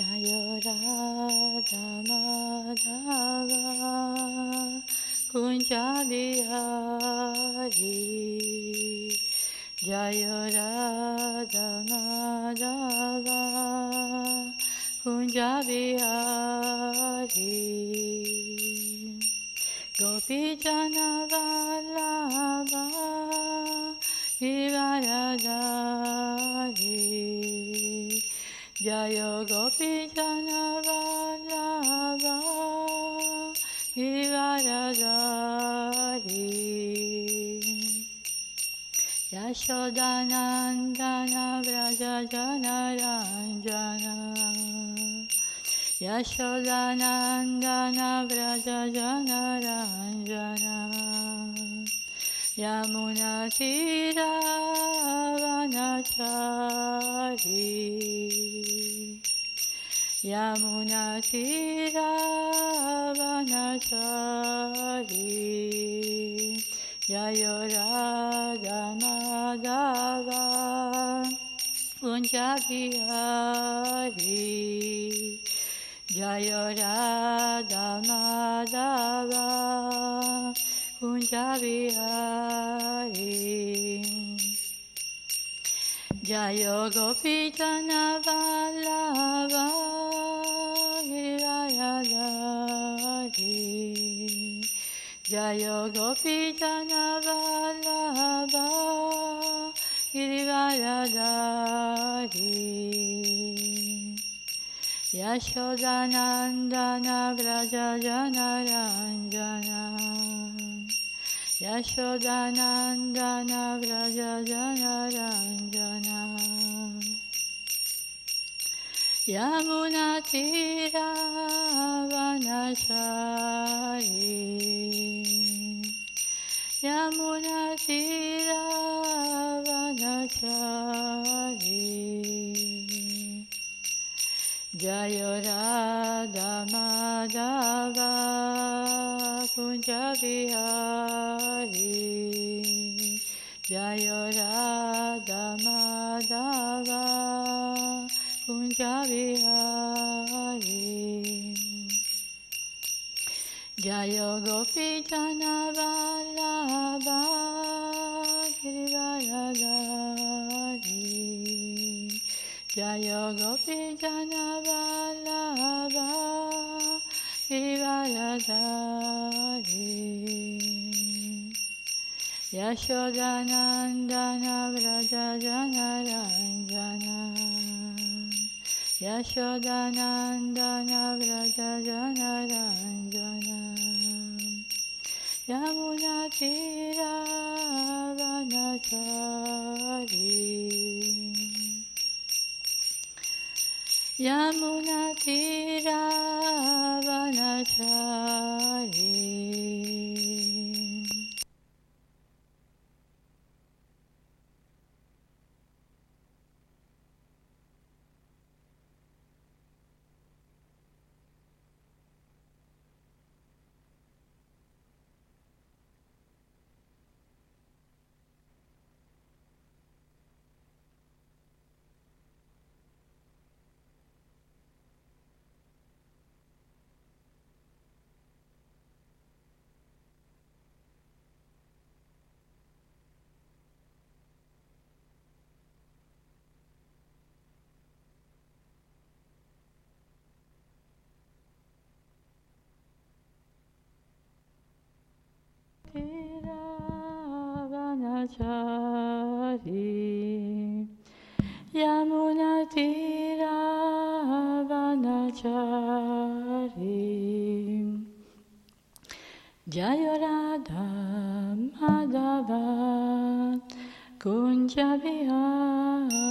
জয় রাধা মাধবা কুঞ্জা বিহারি জয় রাধা মাধবা কুঞ্জা বিহারি গোপী জনবালা বা Radha Jaya Gopi Jana Vallabha Givaradari Yashodanandana Vraja Jana Ranjana Yashodanandana Vraja Jana Ranjana Yamunatiravanachari Yamunatiravanachari Yayoradhanadava Unjabihari Jayoradhanadava Unjabihari Punjabi Jayo Gopijana Vallabha Girayadari Jayo Gopijana Vallabha Girayadari Yashodanandan व्रजनरञ्जन यशोदानन्दन व्रजनरञ्जन यमुनतीरावनशारी यमुनतीरावनशारी Jayo Radha Madhava Kunjabihari Jayo Radha Madhava Kunjabihari Jayo Gopi Janavallabha Girivayadari Jaya Gopi Jana Vallabha Hivayadari Yashodanandana Vraja Jana Ranjana Yashodanandana Vraja Jana Ranjana Yamuna Tira Vanachari Yamuna Vanachari Yamuna Tira Vanachari Jaya Radha Madhava Kunja Vihari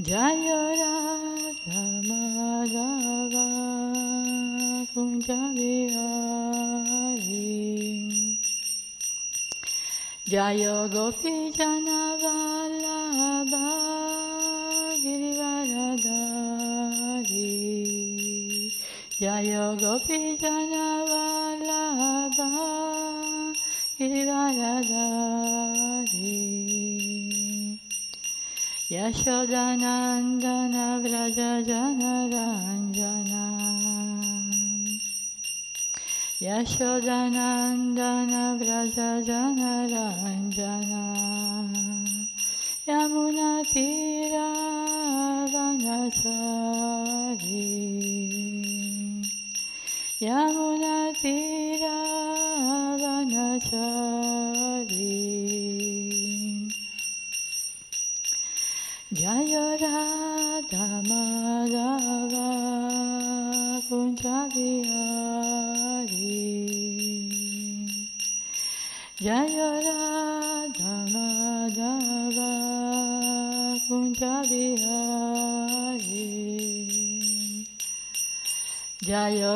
Jaya जयो गोपी जनवल्लभा गिरिवरदारी जयो गोपी जनवल्लभा गिरिवरदारी यशोदनन्दन व्रज जनरा Yashodanandana Vraja brajana Ranjana Yamuna Tira Vanasari Yamuna Tira Vanasari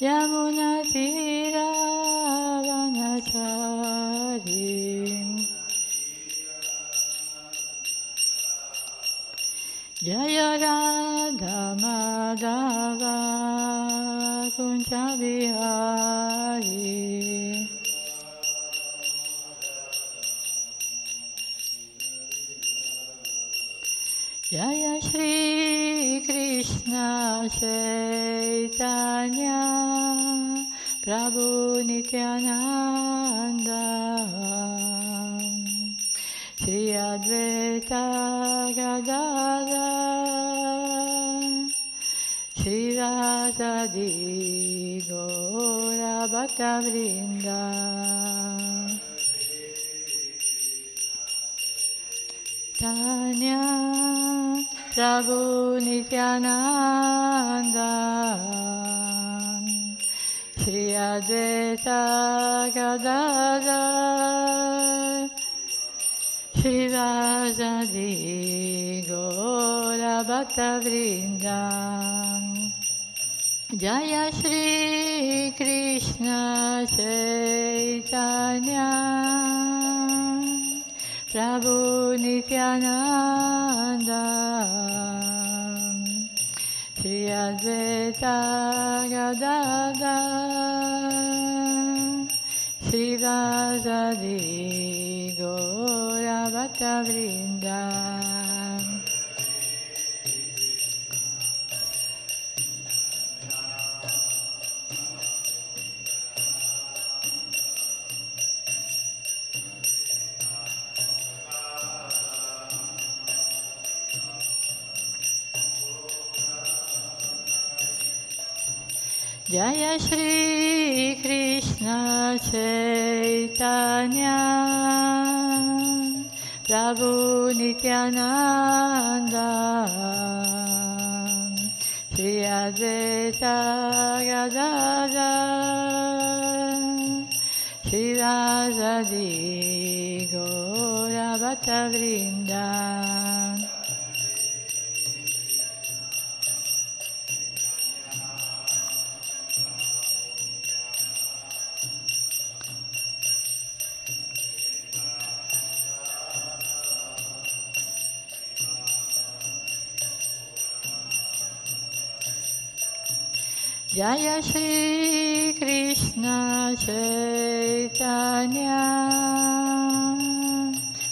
Janaranjana Yamuna Tira Vanachari Jaya Radha Madhava Krishna Chaitanya Prabhu Nityananda Shri Advaita Gadada Shri Radhadi Gora Bhakta Vrinda Tanya Prabhu Nityananda Shri Advaita Gadada Shri Vajadi Gora Bhakta Vrinda Prabhu Nityananda Shri Advaita Gadada Shri Vajadi Gora Bhakta Vrinda Jaya Shri Krishna Chaitanya Prabhu Nityananda Shri Advaita Gadada Shri Rajadi Gora Bhakta Vrinda Jaya Shri Krishna Chaitanya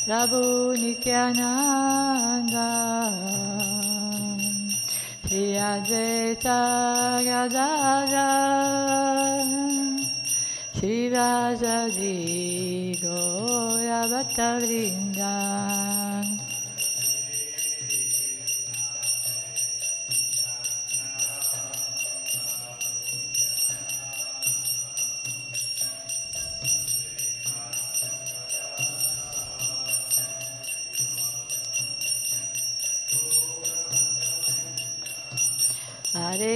Prabhu Nityananda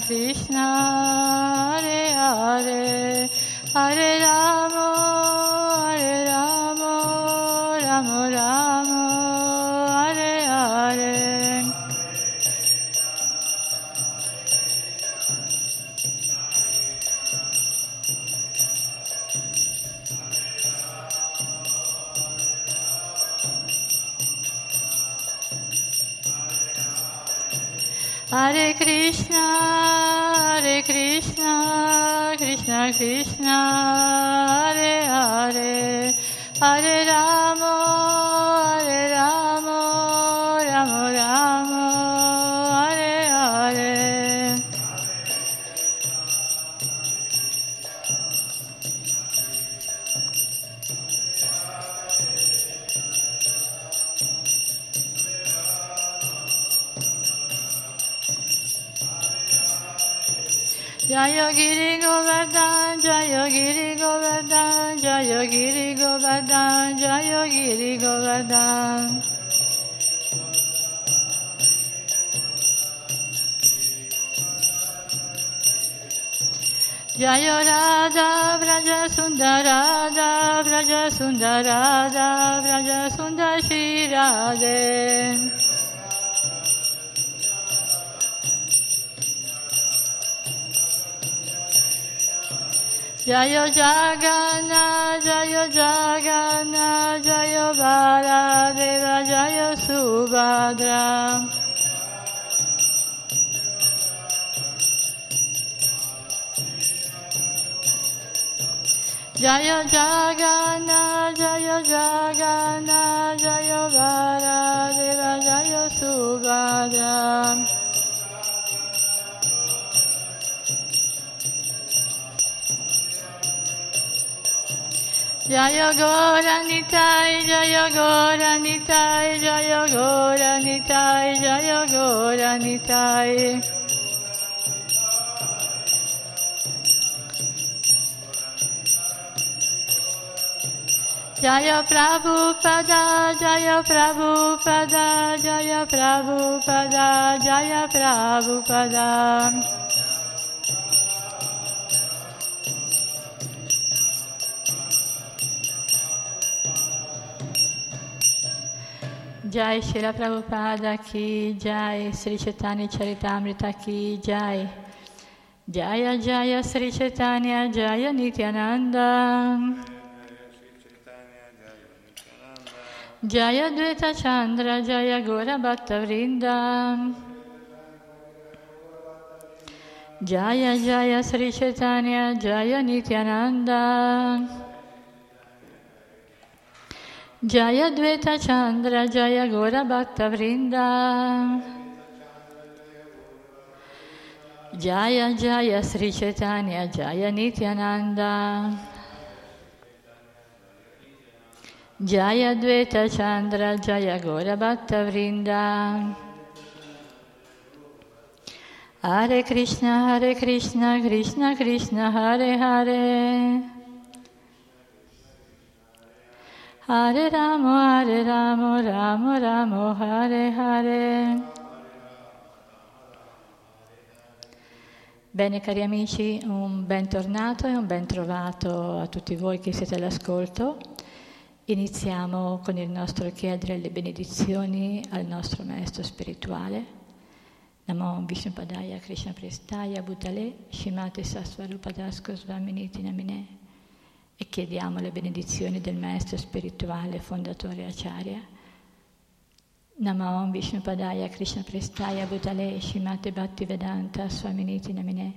Krishna Krishna Jaya Giri Govardhan, Jaya Giri Govardhan, Jaya Giri Govardhan, Jaya Giri Govardhan. Jaya Radha Vraja Sundarada Vraja Sundarada Vraja Sundar Shri Radhe. Jayo Jagana, Jayo Jagana, Jayo Baladeva, Jayo Subhadra. Jayo Jagana, Jayo Jagana, Jayo Baladeva, Jayo Subhadra. Jaya Gora Nitai, Jaya Gora Nitai, Jaya Gora Nitai, Jaya Gora Nitai. Jaya Prabhupada, Jaya Prabhupada, Jaya Prabhupada, Jaya Prabhupada. Jai Shila Prabhupada ki Jai Sri Chaitanya Charitamrita ki Jai Jaya Jaya Sri Chaitanya Jaya Nityananda. Jaya Dvaita Chandra Jaya Gora Bhatta Vrinda. Jaya Jaya Sri Chaitanya Jaya Nityananda Jaya Dvaita Chandra Jaya Gora Bhatta Vrinda. Jaya Jaya Sri Chaitanya Jaya Nityananda. Jaya Dvaita Chandra Jaya Gora Bhatta Vrinda. Hare Krishna Hare Krishna Krishna Krishna Hare Hare Hare Ramo Hare Ramo Ramo Ramo Hare Hare Bene cari amici, un bentornato e un ben trovato a tutti voi che siete all'ascolto. Iniziamo con il nostro chiedere le benedizioni al nostro maestro spirituale. Namo Vishnupadaya Krishna Prestaya Bhutale Shimate Sasvarupadasko Svaminiti Namine e chiediamo le benedizioni del maestro spirituale fondatore Acharya. Namo Vishnupadaya Krishna Prestaya Bhutale Shimate Bhaktivedanta Svaminiti Namine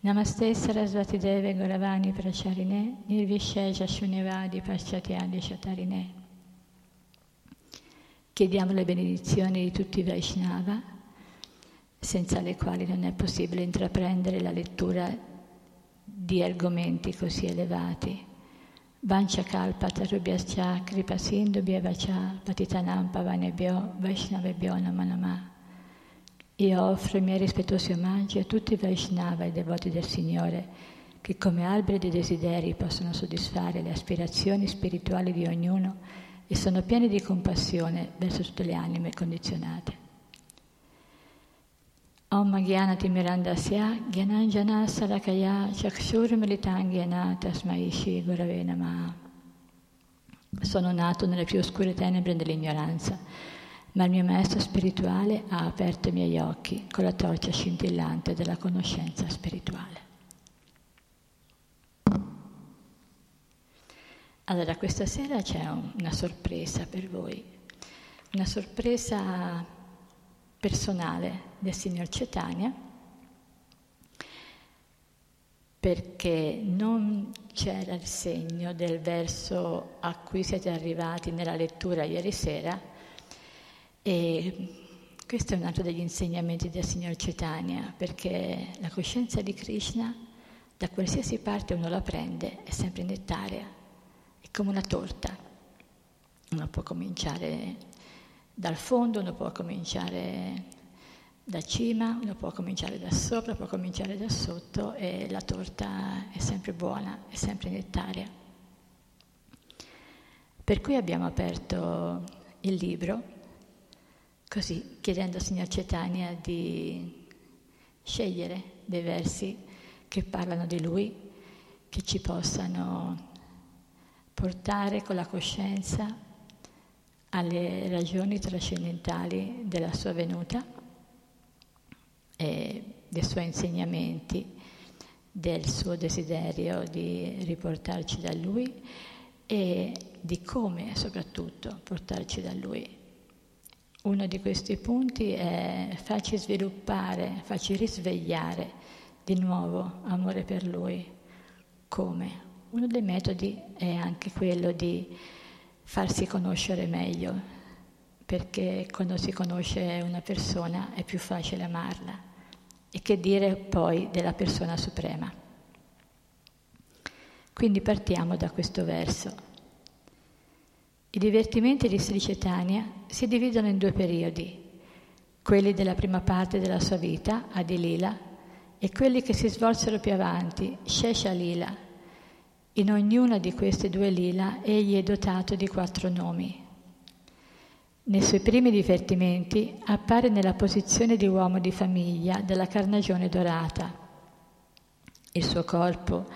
Namaste Sarasvati Deve Goravani Pracharine Nirvishesha Shunyavadi Paschatyadi Shatarine. Chiediamo le benedizioni di tutti i Vaishnava, senza le quali non è possibile intraprendere la lettura di argomenti così elevati. Vancha kalpa tarubhyascha kripa sindhu bhyevacha patitanam pavanebhyo vaishnavebhyo namanamah. Io offro i miei rispettosi omaggi a tutti i Vaishnava e devoti del Signore, che come alberi di desideri possono soddisfare le aspirazioni spirituali di ognuno e sono pieni di compassione verso tutte le anime condizionate. Om Gyanati Mirandasya Gyananjana Sarakaya Chakshur Militangyana Tasmai Shi Gurave Namaha. Sono nato nelle più oscure tenebre dell'ignoranza ma il mio maestro spirituale ha aperto i miei occhi con la torcia scintillante della conoscenza spirituale. Allora, questa sera c'è una sorpresa per voi, una sorpresa personale del signor Cetania, perché non c'era il segno del verso a cui siete arrivati nella lettura ieri sera, e questo è un altro degli insegnamenti del signor Chaitanya, perché la coscienza di Krishna, da qualsiasi parte uno la prende, è sempre nettaria, è come una torta. Uno può cominciare dal fondo, uno può cominciare da cima, uno può cominciare da sopra, può cominciare da sotto e la torta è sempre buona, è sempre nettaria. Per cui abbiamo aperto il libro così chiedendo al signor Cetania di scegliere dei versi che parlano di lui, che ci possano portare con la coscienza alle ragioni trascendentali della sua venuta e dei suoi insegnamenti, del suo desiderio di riportarci da lui e di come soprattutto portarci da lui uno di questi punti è farci sviluppare, farci risvegliare di nuovo amore per Lui. Come? Uno dei metodi è anche quello di farsi conoscere meglio, perché quando si conosce una persona è più facile amarla. E che dire poi della persona suprema. Quindi partiamo da questo verso. I divertimenti di Sri Chaitanya si dividono in due periodi, quelli della prima parte della sua vita, Adilila, e quelli che si svolsero più avanti, Shesha Lila. In ognuna di queste due lila egli è dotato di quattro nomi. Nei suoi primi divertimenti appare nella posizione di uomo di famiglia della carnagione dorata. Il suo corpo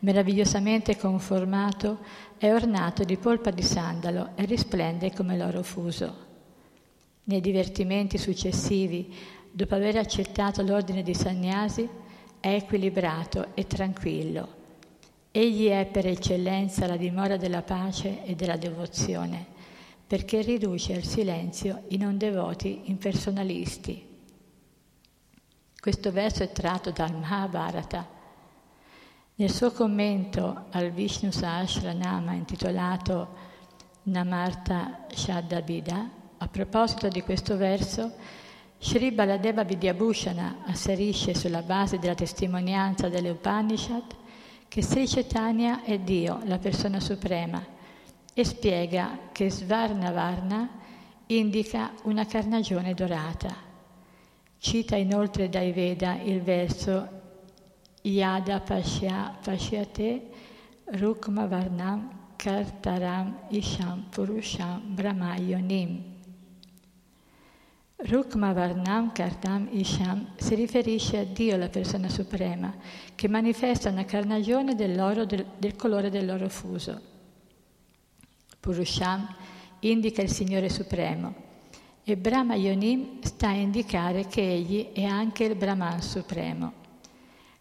meravigliosamente conformato, è ornato di polpa di sandalo e risplende come l'oro fuso. Nei divertimenti successivi, dopo aver accettato l'ordine di Sannyasi, è equilibrato e tranquillo. Egli è per eccellenza la dimora della pace e della devozione, perché riduce al silenzio i non devoti impersonalisti. Questo verso è tratto dal Mahabharata. Nel suo commento al Vishnu Sahasranama intitolato Namarta Shaddabida, a proposito di questo verso, Sri Baladeva Vidyabhushana asserisce sulla base della testimonianza delle Upanishad che Sri Chaitanya è Dio, la persona suprema, e spiega che Svarna Varna indica una carnagione dorata. Cita inoltre dai Veda il verso Yada Pashya Pashyate Rukma Varnam Kartaram Isham Purusham Brahmayonim. Rukma Varnam Kartam Isham si riferisce a Dio, la persona suprema, che manifesta una carnagione dell'oro del, del colore dell'oro fuso. Purusham indica il Signore Supremo e Brahma Yonim sta a indicare che egli è anche il Brahman supremo.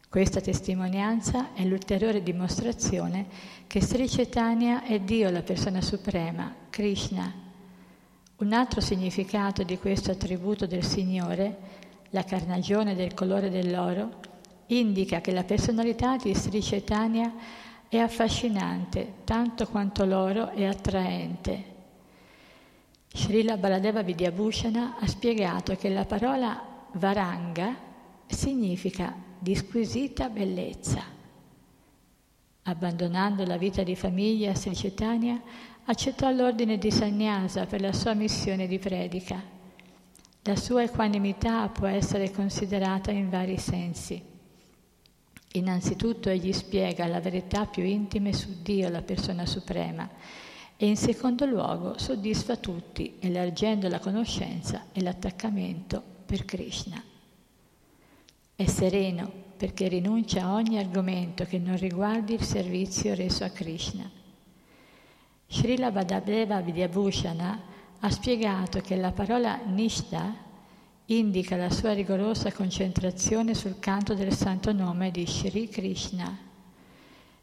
Questa testimonianza è l'ulteriore dimostrazione che Sri Chaitanya è Dio, la persona suprema, Krishna. Un altro significato di questo attributo del Signore, la carnagione del colore dell'oro, indica che la personalità di Sri Chaitanya è affascinante tanto quanto l'oro è attraente Srila Baladeva Vidyabhushana ha spiegato che la parola varanga significa di squisita bellezza. Abbandonando la vita di famiglia, Sri Chaitanya accettò l'ordine di sannyasa per la sua missione di predica. La sua equanimità può essere considerata in vari sensi. Innanzitutto egli spiega la verità più intime su Dio, la persona suprema, e in secondo luogo soddisfa tutti, elargendo la conoscenza e l'attaccamento per Krishna. È sereno perché rinuncia a ogni argomento che non riguardi il servizio reso a Krishna. Srila Vadabheva Vidyabhushana ha spiegato che la parola Nishta indica la sua rigorosa concentrazione sul canto del santo nome di Sri Krishna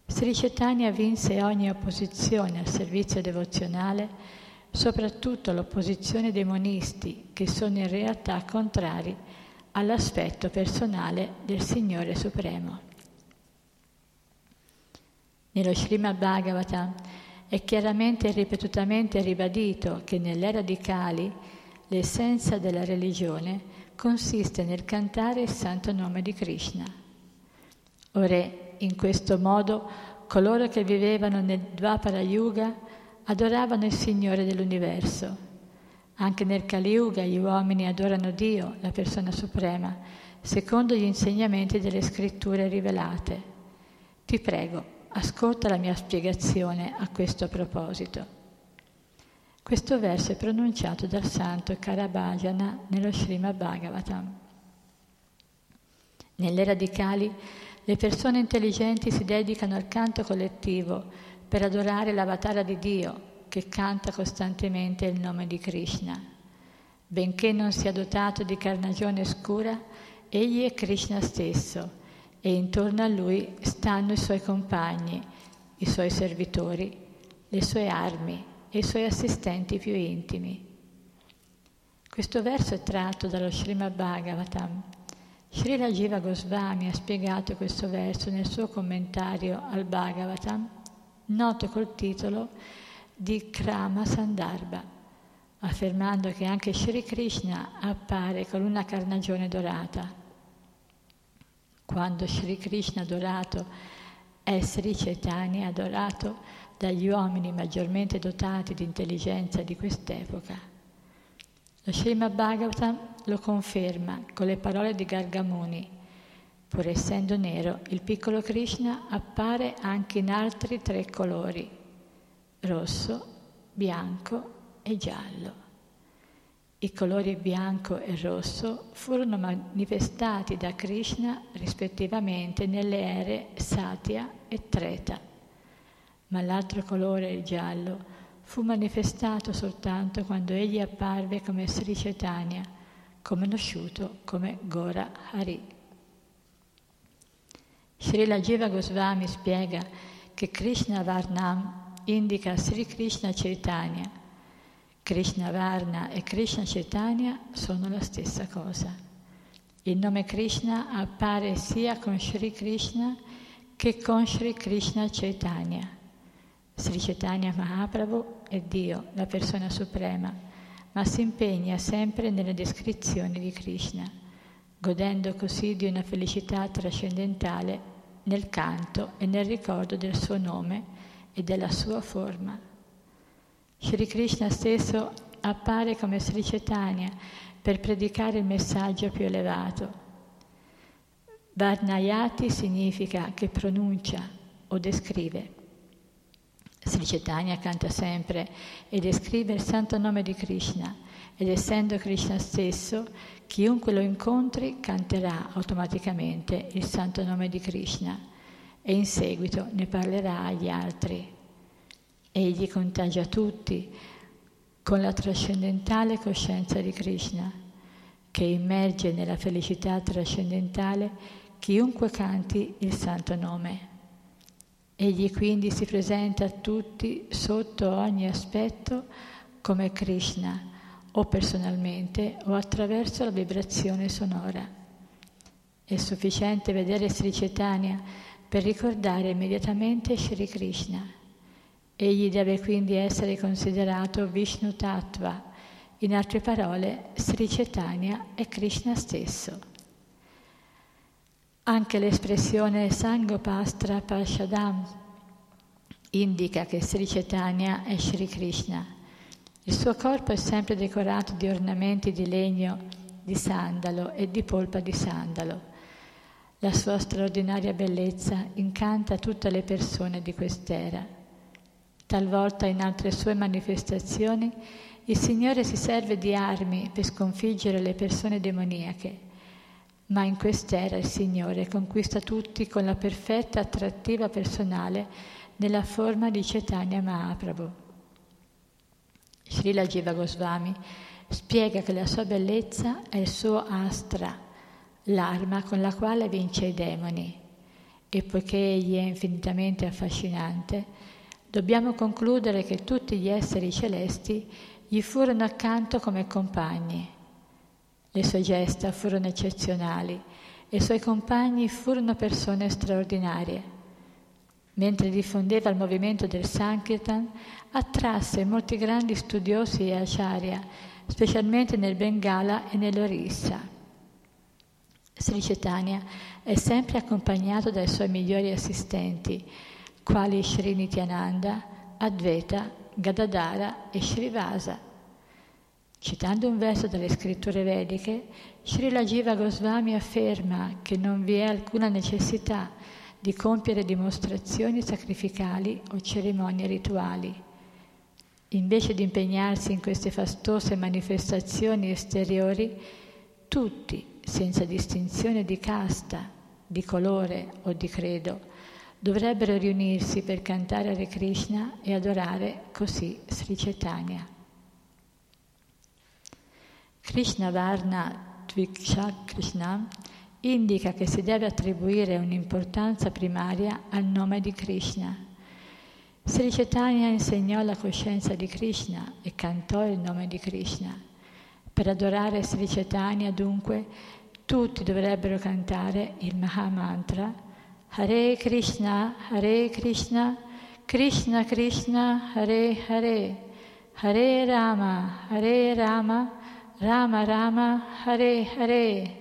Sri Chaitanya vinse ogni opposizione al servizio devozionale, soprattutto l'opposizione dei monisti, che sono in realtà contrari all'aspetto personale del Signore Supremo. Nello Srimad Bhagavatam è chiaramente e ripetutamente ribadito che nelle radicali l'essenza della religione consiste nel cantare il santo nome di Krishna. Ora, in questo modo coloro che vivevano nel Dvapara Yuga adoravano il Signore dell'universo. Anche nel Kali Yuga gli uomini adorano Dio, la persona suprema, secondo gli insegnamenti delle scritture rivelate. Ti prego, ascolta la mia spiegazione a questo proposito. Questo verso è pronunciato dal santo Karabhajana nello Srimad Bhagavatam. Nelle radicali le persone intelligenti si dedicano al canto collettivo per adorare l'avatara di Dio che canta costantemente il nome di Krishna. Benché non sia dotato di carnagione scura, egli è Krishna stesso e intorno a lui stanno i suoi compagni, i suoi servitori, le sue armi e i suoi assistenti più intimi. Questo verso è tratto dallo Srimad Bhagavatam Srila Jiva Goswami ha spiegato questo verso nel suo commentario al Bhagavatam, noto col titolo di Krama Sandarbha, affermando che anche Sri Krishna appare con una carnagione dorata. Quando Sri Krishna adorato è Sri Chaitanya adorato dagli uomini maggiormente dotati di intelligenza di quest'epoca. Lo Srimad Bhagavatam lo conferma con le parole di Gargamuni. Pur essendo nero, il piccolo Krishna appare anche in altri tre colori, rosso, bianco e giallo. I colori bianco e rosso furono manifestati da Krishna rispettivamente nelle ere Satya e Treta, ma l'altro colore, il giallo, fu manifestato soltanto quando egli apparve come Sri Chaitanya, conosciuto come Gora Hari. Srila Jiva Goswami spiega che Krishna Varnam indica Sri Krishna Chaitanya, Krishna Varna e Krishna Chaitanya sono la stessa cosa. Il nome Krishna appare sia con Sri Krishna che con Sri Krishna Chaitanya. Sri Chaitanya Mahaprabhu è Dio, la persona suprema, ma si impegna sempre nelle descrizioni di Krishna, godendo così di una felicità trascendentale nel canto e nel ricordo del suo nome e della sua forma. Sri Krishna stesso appare come Sri Chaitanya per predicare il messaggio più elevato. Varnayati significa che pronuncia o descrive. Sri Chaitanya canta sempre e descrive il santo nome di Krishna ed essendo Krishna stesso, chiunque lo incontri canterà automaticamente il santo nome di Krishna e in seguito ne parlerà agli altri. Egli contagia tutti con la trascendentale coscienza di Krishna, che immerge nella felicità trascendentale chiunque canti il santo nome. Egli quindi si presenta a tutti sotto ogni aspetto come Krishna, o personalmente o attraverso la vibrazione sonora. È sufficiente vedere Sri Chaitanya per ricordare immediatamente Sri Krishna. Egli deve quindi essere considerato Vishnu Tattva, in altre parole Sri Chaitanya è Krishna stesso. Anche l'espressione Sangopastra Parshadam indica che Sri Chaitanya è Sri Krishna. Il suo corpo è sempre decorato di ornamenti di legno di sandalo e di polpa di sandalo. La sua straordinaria bellezza incanta tutte le persone di quest'era. Talvolta in altre sue manifestazioni il Signore si serve di armi per sconfiggere le persone demoniache, ma in quest'era il Signore conquista tutti con la perfetta attrattiva personale nella forma di Chaitanya Mahaprabhu. Srila Jiva Goswami spiega che la sua bellezza è il suo astra, l'arma con la quale vince i demoni, e poiché egli è infinitamente affascinante, Dobbiamo concludere che tutti gli esseri celesti gli furono accanto come compagni. Le sue gesta furono eccezionali e i suoi compagni furono persone straordinarie. Mentre diffondeva il movimento del Sankirtan, attrasse molti grandi studiosi e acharya, specialmente nel Bengala e nell'Orissa. Sri Chaitanya è sempre accompagnato dai suoi migliori assistenti, quali Sri Nityananda, Advaita, Gadadara e Srivasa. Citando un verso dalle scritture vediche, Srila Jiva Goswami afferma che non vi è alcuna necessità di compiere dimostrazioni sacrificali o cerimonie rituali. Invece di impegnarsi in queste fastose manifestazioni esteriori, tutti, senza distinzione di casta, di colore o di credo, dovrebbero riunirsi per cantare Hare Krishna e adorare così Sri Chaitanya. Krishna Varna Tviksha Krishna indica che si deve attribuire un'importanza primaria al nome di Krishna. Sri Chaitanya insegnò la coscienza di Krishna e cantò il nome di Krishna. Per adorare Sri Chaitanya, dunque, tutti dovrebbero cantare il Mahamantra Hare Krishna, Hare Krishna, Krishna Krishna, Hare Hare, Hare Rama, Hare Rama, Rama Rama, Hare Hare.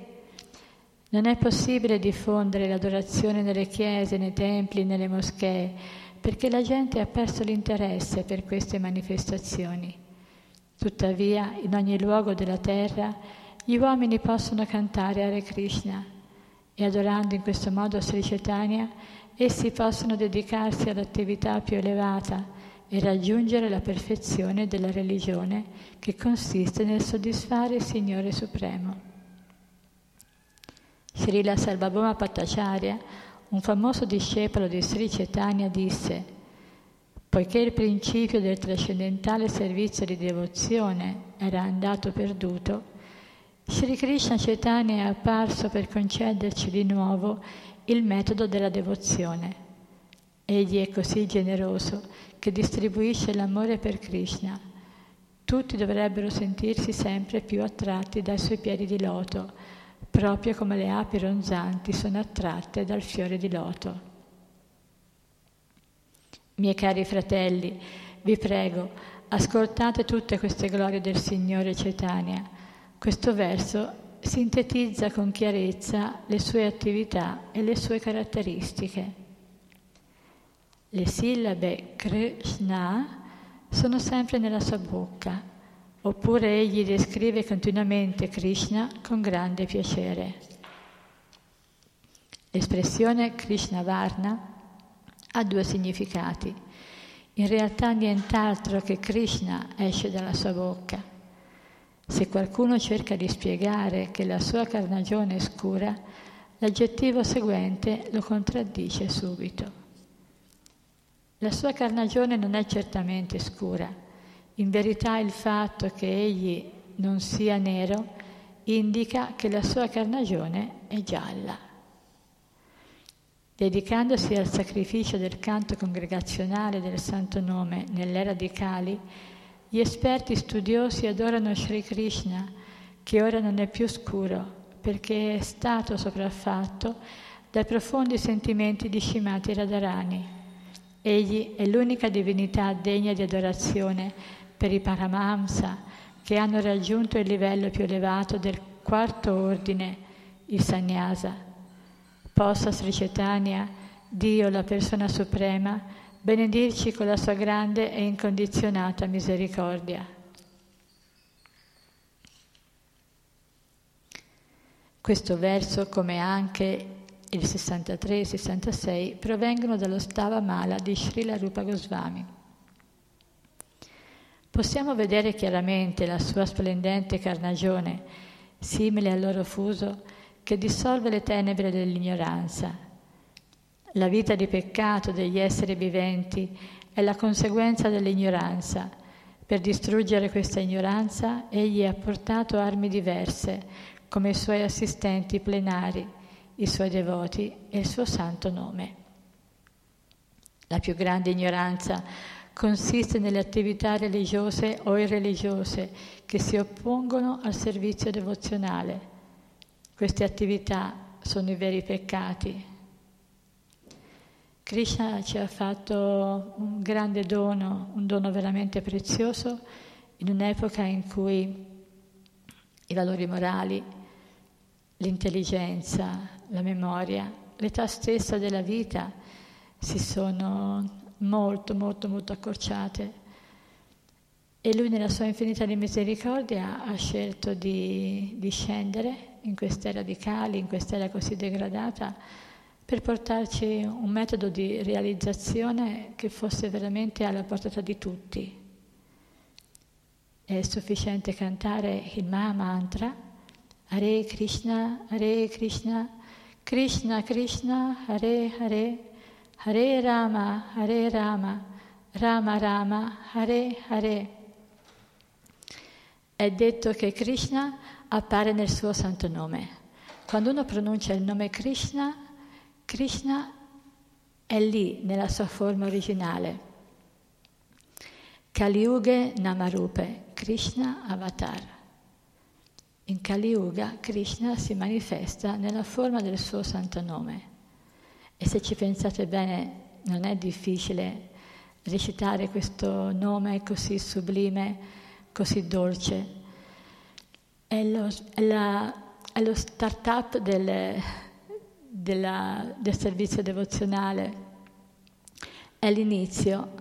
Non è possibile diffondere l'adorazione nelle chiese, nei templi, nelle moschee, perché la gente ha perso l'interesse per queste manifestazioni. Tuttavia, in ogni luogo della terra, gli uomini possono cantare Hare Krishna e adorando in questo modo Sri Chaitanya, essi possono dedicarsi all'attività più elevata e raggiungere la perfezione della religione che consiste nel soddisfare il Signore Supremo. Srila Sarvabhauma Pattacharya, un famoso discepolo di Sri Chaitanya, disse Poiché il principio del trascendentale servizio di devozione era andato perduto, Sri Krishna Chaitanya è apparso per concederci di nuovo il metodo della devozione. Egli è così generoso che distribuisce l'amore per Krishna. tutti dovrebbero sentirsi sempre più attratti dai suoi piedi di loto, proprio come le api ronzanti sono attratte dal fiore di loto. Miei cari fratelli, vi prego, ascoltate tutte queste glorie del Signore Cetania. Questo verso sintetizza con chiarezza le sue attività e le sue caratteristiche. Le sillabe Krishna sono sempre nella sua bocca, oppure egli descrive continuamente Krishna con grande piacere. L'espressione Krishna Varna ha due significati. In realtà nient'altro che Krishna esce dalla sua bocca. Se qualcuno cerca di spiegare che la sua carnagione è scura, l'aggettivo seguente lo contraddice subito. La sua carnagione non è certamente scura. In verità il fatto che egli non sia nero indica che la sua carnagione è gialla. Dedicandosi al sacrificio del canto congregazionale del Santo Nome nell'era di Kali, gli esperti studiosi adorano Sri Krishna, che ora non è più scuro, perché è stato sopraffatto dai profondi sentimenti di Shimati Radharani Egli è l'unica divinità degna di adorazione per i Paramahamsa che hanno raggiunto il livello più elevato del quarto ordine, il Sannyasa. Possa Sri Chaitanya, Dio, la persona suprema, benedirci con la sua grande e incondizionata misericordia. Questo verso, come anche il 63 e il 66 provengono dallo Stava Mala di Srila Rupa Goswami. Possiamo vedere chiaramente la sua splendente carnagione, simile al loro fuso, che dissolve le tenebre dell'ignoranza. La vita di peccato degli esseri viventi è la conseguenza dell'ignoranza. Per distruggere questa ignoranza, egli ha portato armi diverse, come i suoi assistenti plenari, i suoi devoti e il suo santo nome. La più grande ignoranza consiste nelle attività religiose o irreligiose che si oppongono al servizio devozionale. Queste attività sono i veri peccati. Krishna ci ha fatto un grande dono, un dono veramente prezioso, in un'epoca in cui i valori morali, l'intelligenza, la memoria, l'età stessa della vita si sono molto, molto, molto accorciate. E lui nella sua infinità di misericordia ha scelto di, di scendere in quest'era di Cali, in quest'era così degradata, per portarci un metodo di realizzazione che fosse veramente alla portata di tutti. È sufficiente cantare il Maha Mantra, Hare Krishna, Hare Krishna, Krishna Krishna Hare Hare Hare Rama Hare Rama Rama Rama Hare Hare. È detto che Krishna appare nel suo santo nome. Quando uno pronuncia il nome Krishna, Krishna è lì nella sua forma originale. Kaliuge Namarupe, Krishna Avatar. In Kali Yuga Krishna si manifesta nella forma del suo santo nome e se ci pensate bene non è difficile recitare questo nome così sublime, così dolce. È lo, è la, è lo start-up del, della, del servizio devozionale, è l'inizio,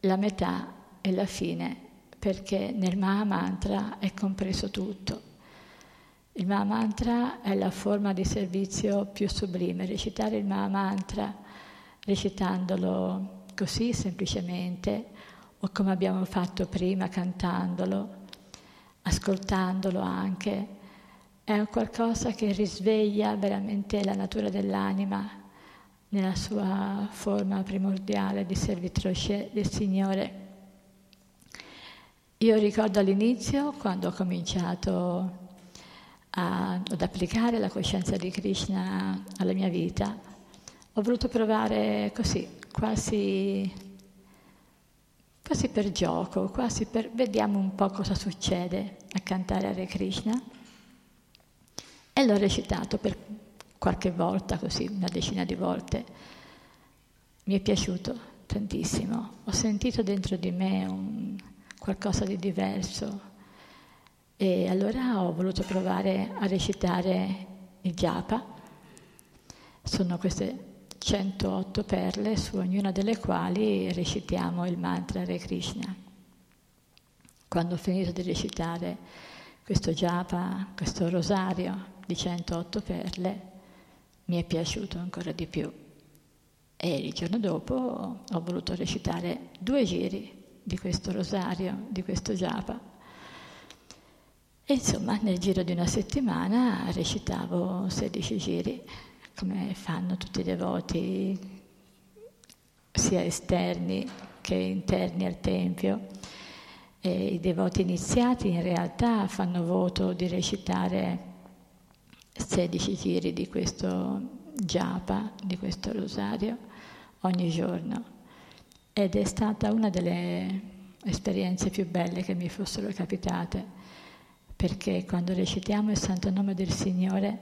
la metà e la fine, perché nel Maha Mantra è compreso tutto. Il Mahamantra è la forma di servizio più sublime. Recitare il Mahamantra, recitandolo così semplicemente, o come abbiamo fatto prima, cantandolo, ascoltandolo anche, è qualcosa che risveglia veramente la natura dell'anima nella sua forma primordiale di servitrice del Signore. Io ricordo all'inizio, quando ho cominciato a, ad applicare la coscienza di Krishna alla mia vita, ho voluto provare così, quasi quasi per gioco, quasi per vediamo un po' cosa succede a cantare Hare Krishna. E l'ho recitato per qualche volta, così una decina di volte. Mi è piaciuto tantissimo. Ho sentito dentro di me un, qualcosa di diverso. E allora ho voluto provare a recitare il japa. Sono queste 108 perle, su ognuna delle quali recitiamo il mantra Hare Krishna. Quando ho finito di recitare questo japa, questo rosario di 108 perle, mi è piaciuto ancora di più. E il giorno dopo ho voluto recitare due giri di questo rosario, di questo japa. E insomma, nel giro di una settimana recitavo 16 giri come fanno tutti i devoti, sia esterni che interni al Tempio. E I devoti iniziati in realtà fanno voto di recitare 16 giri di questo japa, di questo rosario, ogni giorno. Ed è stata una delle esperienze più belle che mi fossero capitate, perché quando recitiamo il santo nome del Signore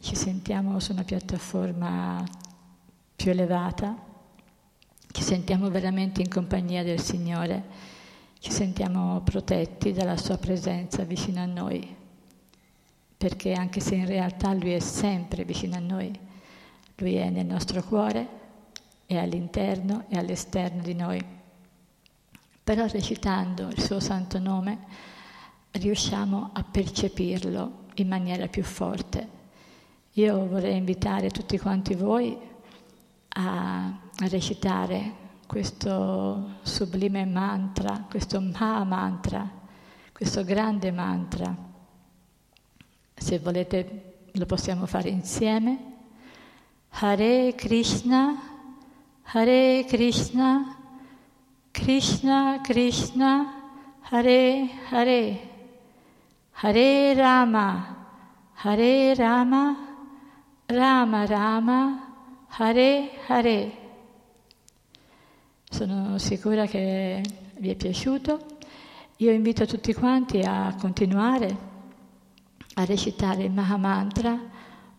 ci sentiamo su una piattaforma più elevata, ci sentiamo veramente in compagnia del Signore, ci sentiamo protetti dalla Sua presenza vicino a noi, perché anche se in realtà Lui è sempre vicino a noi, Lui è nel nostro cuore, è all'interno e all'esterno di noi. Però recitando il suo santo nome riusciamo a percepirlo in maniera più forte io vorrei invitare tutti quanti voi a, recitare questo sublime mantra, questo Maha mantra, questo grande mantra. Se volete lo possiamo fare insieme. Hare Krishna, Hare Krishna, Krishna Krishna, Hare Hare, Hare Rama, Hare Rama, Rama Rama, Hare Hare. Sono sicura che vi è piaciuto. Io invito tutti quanti a continuare a recitare il Mahamantra.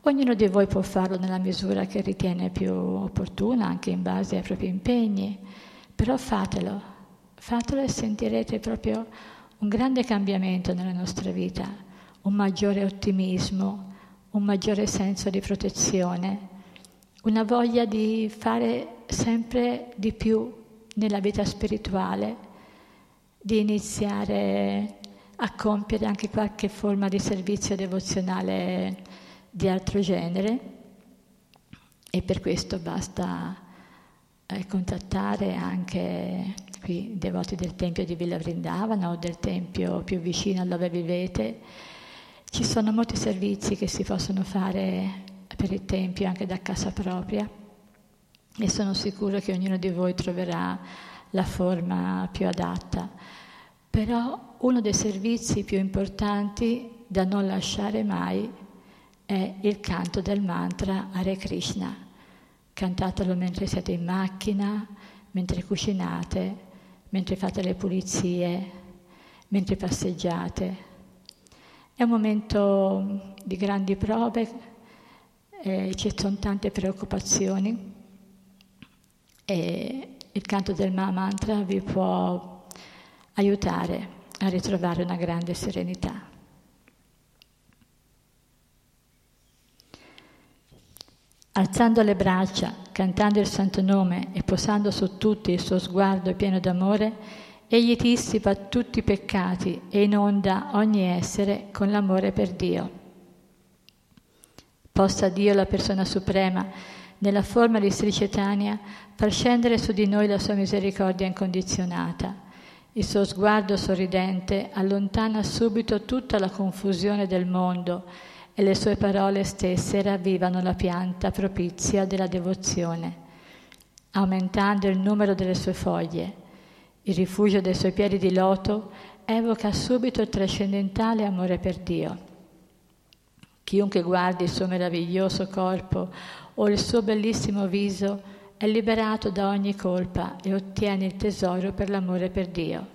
Ognuno di voi può farlo nella misura che ritiene più opportuna, anche in base ai propri impegni, però fatelo, fatelo e sentirete proprio un grande cambiamento nella nostra vita, un maggiore ottimismo, un maggiore senso di protezione, una voglia di fare sempre di più nella vita spirituale, di iniziare a compiere anche qualche forma di servizio devozionale di altro genere e per questo basta eh, contattare anche qui i devoti del Tempio di Villa Vrindavana o del Tempio più vicino a dove vivete ci sono molti servizi che si possono fare per il Tempio anche da casa propria e sono sicuro che ognuno di voi troverà la forma più adatta. Però uno dei servizi più importanti da non lasciare mai è il canto del mantra Hare Krishna. Cantatelo mentre siete in macchina, mentre cucinate, mentre fate le pulizie, mentre passeggiate. È un momento di grandi prove, eh, ci sono tante preoccupazioni e il canto del Ma Mantra vi può aiutare a ritrovare una grande serenità. Alzando le braccia, cantando il santo nome e posando su tutti il suo sguardo pieno d'amore, Egli dissipa tutti i peccati e inonda ogni essere con l'amore per Dio. Possa Dio, la persona suprema, nella forma di Sri Chaitanya, far scendere su di noi la sua misericordia incondizionata. Il suo sguardo sorridente allontana subito tutta la confusione del mondo e le sue parole stesse ravvivano la pianta propizia della devozione, aumentando il numero delle sue foglie il rifugio dei suoi piedi di loto evoca subito il trascendentale amore per Dio. Chiunque guardi il suo meraviglioso corpo o il suo bellissimo viso è liberato da ogni colpa e ottiene il tesoro per l'amore per Dio.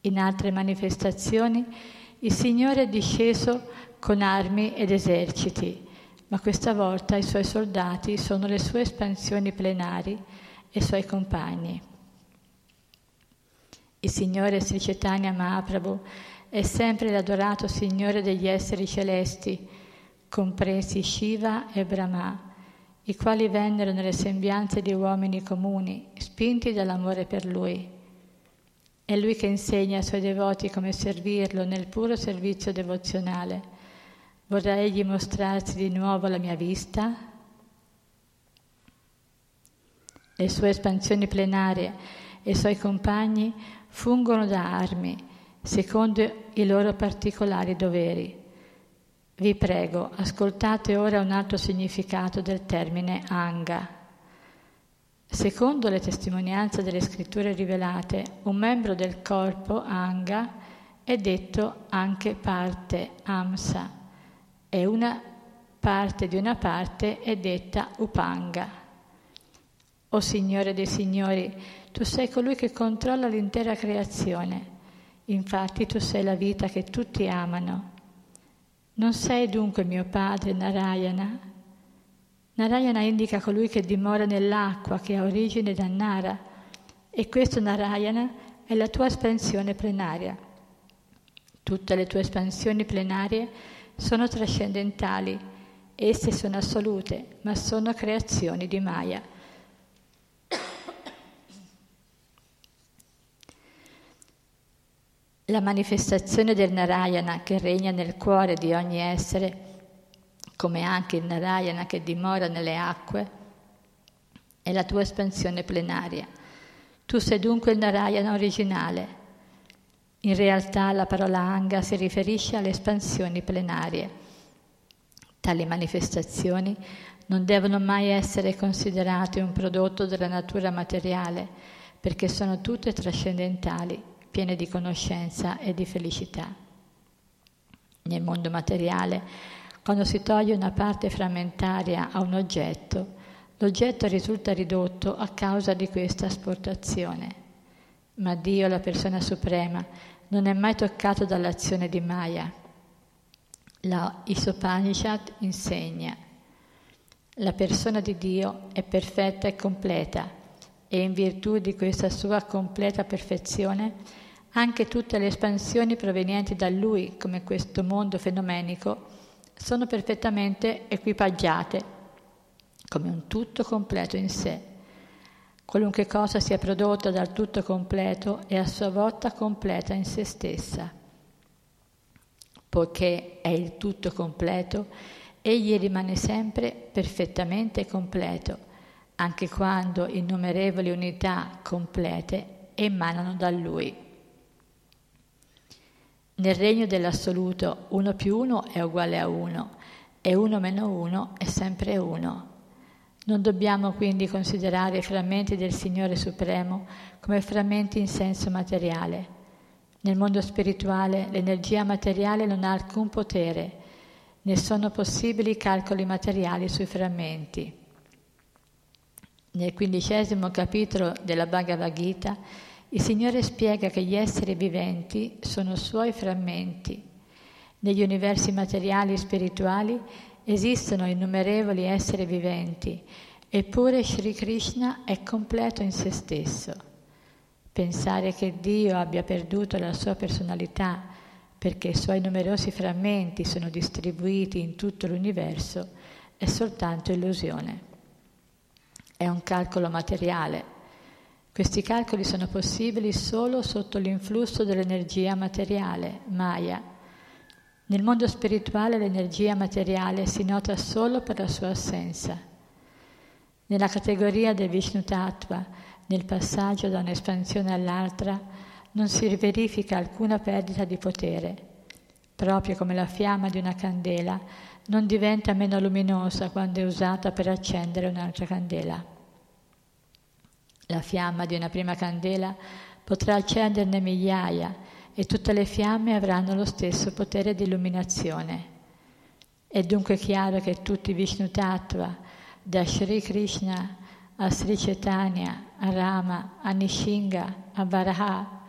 In altre manifestazioni il Signore è disceso con armi ed eserciti, ma questa volta i suoi soldati sono le sue espansioni plenari e i suoi compagni. Il Signore Sri Chaitanya Mahaprabhu è sempre l'adorato Signore degli esseri celesti, compresi Shiva e Brahma, i quali vennero nelle sembianze di uomini comuni, spinti dall'amore per Lui. È Lui che insegna ai Suoi devoti come servirlo nel puro servizio devozionale. Vorrà Egli mostrarsi di nuovo alla mia vista? Le sue espansioni plenarie e i suoi compagni fungono da armi, secondo i loro particolari doveri. Vi prego, ascoltate ora un altro significato del termine anga. Secondo le testimonianze delle scritture rivelate, un membro del corpo, anga, è detto anche parte, amsa, e una parte di una parte è detta upanga. O Signore dei Signori, tu sei colui che controlla l'intera creazione. Infatti tu sei la vita che tutti amano non sei dunque mio padre Narayana? Narayana indica colui che dimora nell'acqua, che ha origine da Nara, e questo Narayana è la tua espansione plenaria. Tutte le tue espansioni plenarie sono trascendentali, esse sono assolute, ma sono creazioni di Maya. La manifestazione del Narayana che regna nel cuore di ogni essere, come anche il Narayana che dimora nelle acque, è la tua espansione plenaria. Tu sei dunque il Narayana originale. In realtà la parola Anga si riferisce alle espansioni plenarie. Tali manifestazioni non devono mai essere considerate un prodotto della natura materiale, perché sono tutte trascendentali piene di conoscenza e di felicità. Nel mondo materiale, quando si toglie una parte frammentaria a un oggetto, l'oggetto risulta ridotto a causa di questa asportazione. Ma Dio, la persona suprema, non è mai toccato dall'azione di Maya. La Isopanishad insegna la persona di Dio è perfetta e completa e in virtù di questa sua completa perfezione anche tutte le espansioni provenienti da lui, come questo mondo fenomenico, sono perfettamente equipaggiate come un tutto completo in sé. Qualunque cosa sia prodotta dal tutto completo è a sua volta completa in se stessa. Poiché è il tutto completo, egli rimane sempre perfettamente completo, anche quando innumerevoli unità complete emanano da lui. Nel regno dell'assoluto 1 più 1 è uguale a 1 e 1 meno 1 è sempre 1. Non dobbiamo quindi considerare i frammenti del Signore Supremo come frammenti in senso materiale. Nel mondo spirituale l'energia materiale non ha alcun potere, né sono possibili calcoli materiali sui frammenti. Nel quindicesimo capitolo della Bhagavad Gita il Signore spiega che gli esseri viventi sono suoi frammenti. Negli universi materiali e spirituali esistono innumerevoli esseri viventi, eppure Sri Krishna è completo in se stesso. Pensare che Dio abbia perduto la sua personalità perché i suoi numerosi frammenti sono distribuiti in tutto l'universo è soltanto illusione. È un calcolo materiale questi calcoli sono possibili solo sotto l'influsso dell'energia materiale, Maya. Nel mondo spirituale l'energia materiale si nota solo per la sua assenza. Nella categoria del Vishnu Tattva, nel passaggio da un'espansione all'altra, non si verifica alcuna perdita di potere. Proprio come la fiamma di una candela non diventa meno luminosa quando è usata per accendere un'altra candela. La fiamma di una prima candela potrà accenderne migliaia e tutte le fiamme avranno lo stesso potere di illuminazione. È dunque chiaro che tutti Vishnu Tattva, da Sri Krishna a Sri Chaitanya, a Rama, a Nishinga, a Varaha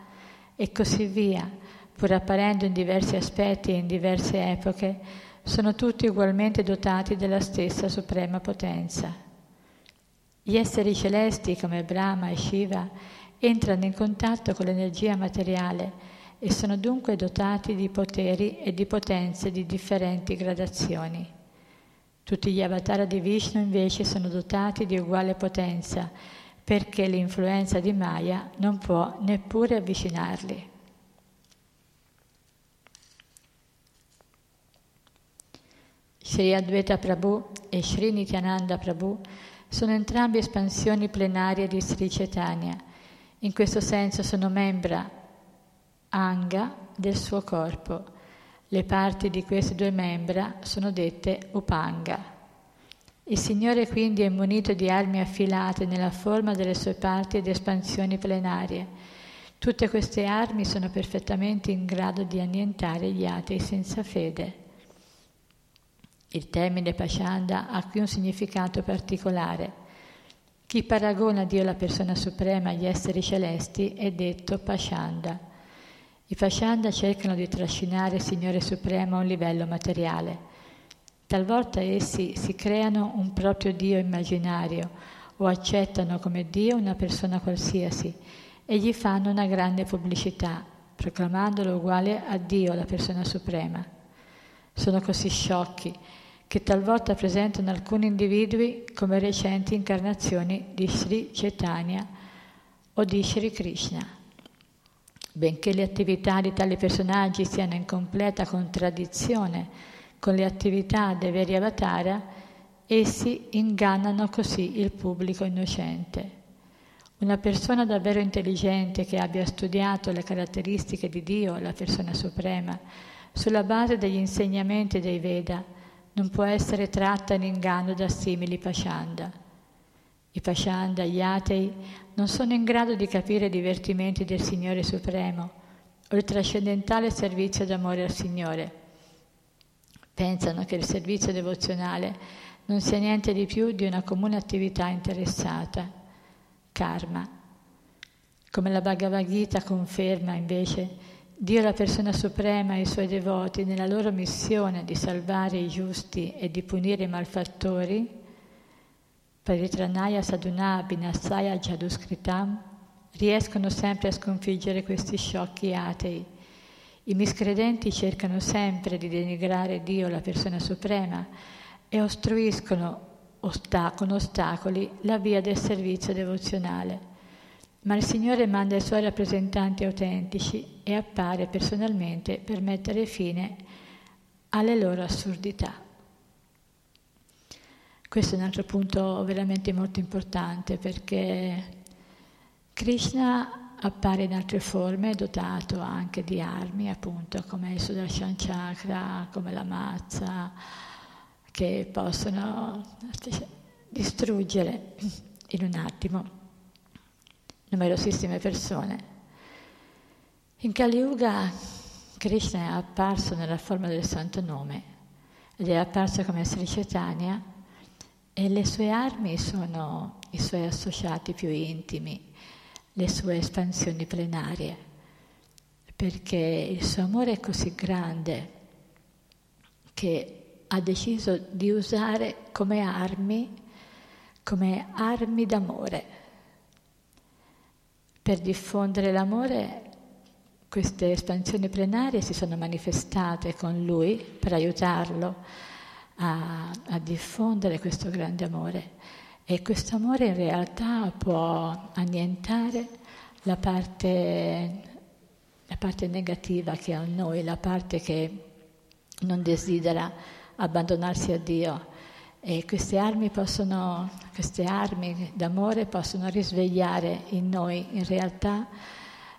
e così via, pur apparendo in diversi aspetti e in diverse epoche, sono tutti ugualmente dotati della stessa suprema potenza. Gli esseri celesti come Brahma e Shiva entrano in contatto con l'energia materiale e sono dunque dotati di poteri e di potenze di differenti gradazioni. Tutti gli avatar di Vishnu invece sono dotati di uguale potenza perché l'influenza di Maya non può neppure avvicinarli. Sri Advaita Prabhu e Sri Nityananda Prabhu sono entrambi espansioni plenarie di Sri Chaitanya. In questo senso sono membra anga del suo corpo. Le parti di queste due membra sono dette upanga. Il Signore quindi è munito di armi affilate nella forma delle sue parti ed espansioni plenarie. Tutte queste armi sono perfettamente in grado di annientare gli atei senza fede. Il termine Pashanda ha qui un significato particolare. Chi paragona Dio la persona suprema agli esseri celesti è detto Pashanda. I Pashanda cercano di trascinare il Signore Supremo a un livello materiale. Talvolta essi si creano un proprio Dio immaginario o accettano come Dio una persona qualsiasi e gli fanno una grande pubblicità, proclamandolo uguale a Dio, la persona suprema. Sono così sciocchi che talvolta presentano alcuni individui come recenti incarnazioni di Sri Chaitanya o di Sri Krishna. Benché le attività di tali personaggi siano in completa contraddizione con le attività dei veri avatar, essi ingannano così il pubblico innocente. Una persona davvero intelligente che abbia studiato le caratteristiche di Dio, la persona suprema, sulla base degli insegnamenti dei Veda, non può essere tratta in inganno da simili Pashanda. I Pashanda, gli atei, non sono in grado di capire i divertimenti del Signore Supremo o il trascendentale servizio d'amore al Signore. Pensano che il servizio devozionale non sia niente di più di una comune attività interessata, karma. Come la Bhagavad Gita conferma invece, Dio la persona suprema e i suoi devoti nella loro missione di salvare i giusti e di punire i malfattori Paritranaya Sadhuna Binasaya Jaduskritam riescono sempre a sconfiggere questi sciocchi atei. I miscredenti cercano sempre di denigrare Dio, la persona suprema, e ostruiscono osta- con ostacoli la via del servizio devozionale. Ma il Signore manda i suoi rappresentanti autentici e appare personalmente per mettere fine alle loro assurdità. Questo è un altro punto veramente molto importante perché Krishna appare in altre forme, dotato anche di armi, appunto, come il Sudarshan Chakra, come la mazza, che possono distruggere in un attimo numerosissime persone. In Kali Yuga Krishna è apparso nella forma del santo nome ed è apparso come Sri Chaitanya e le sue armi sono i suoi associati più intimi, le sue espansioni plenarie, perché il suo amore è così grande che ha deciso di usare come armi, come armi d'amore. Per diffondere l'amore queste espansioni plenarie si sono manifestate con lui per aiutarlo a, a diffondere questo grande amore e questo amore in realtà può annientare la parte, la parte negativa che ha in noi, la parte che non desidera abbandonarsi a Dio. E queste armi, possono, queste armi d'amore possono risvegliare in noi in realtà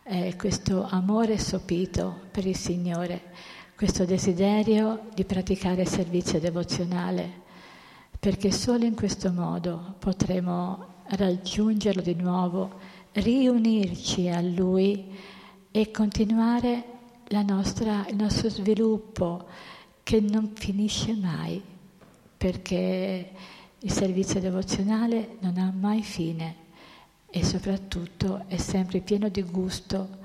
eh, questo amore sopito per il Signore questo desiderio di praticare servizio devozionale, perché solo in questo modo potremo raggiungerlo di nuovo, riunirci a Lui e continuare nostra, il nostro sviluppo che non finisce mai, perché Il servizio devozionale non ha mai fine e soprattutto è sempre pieno di gusto,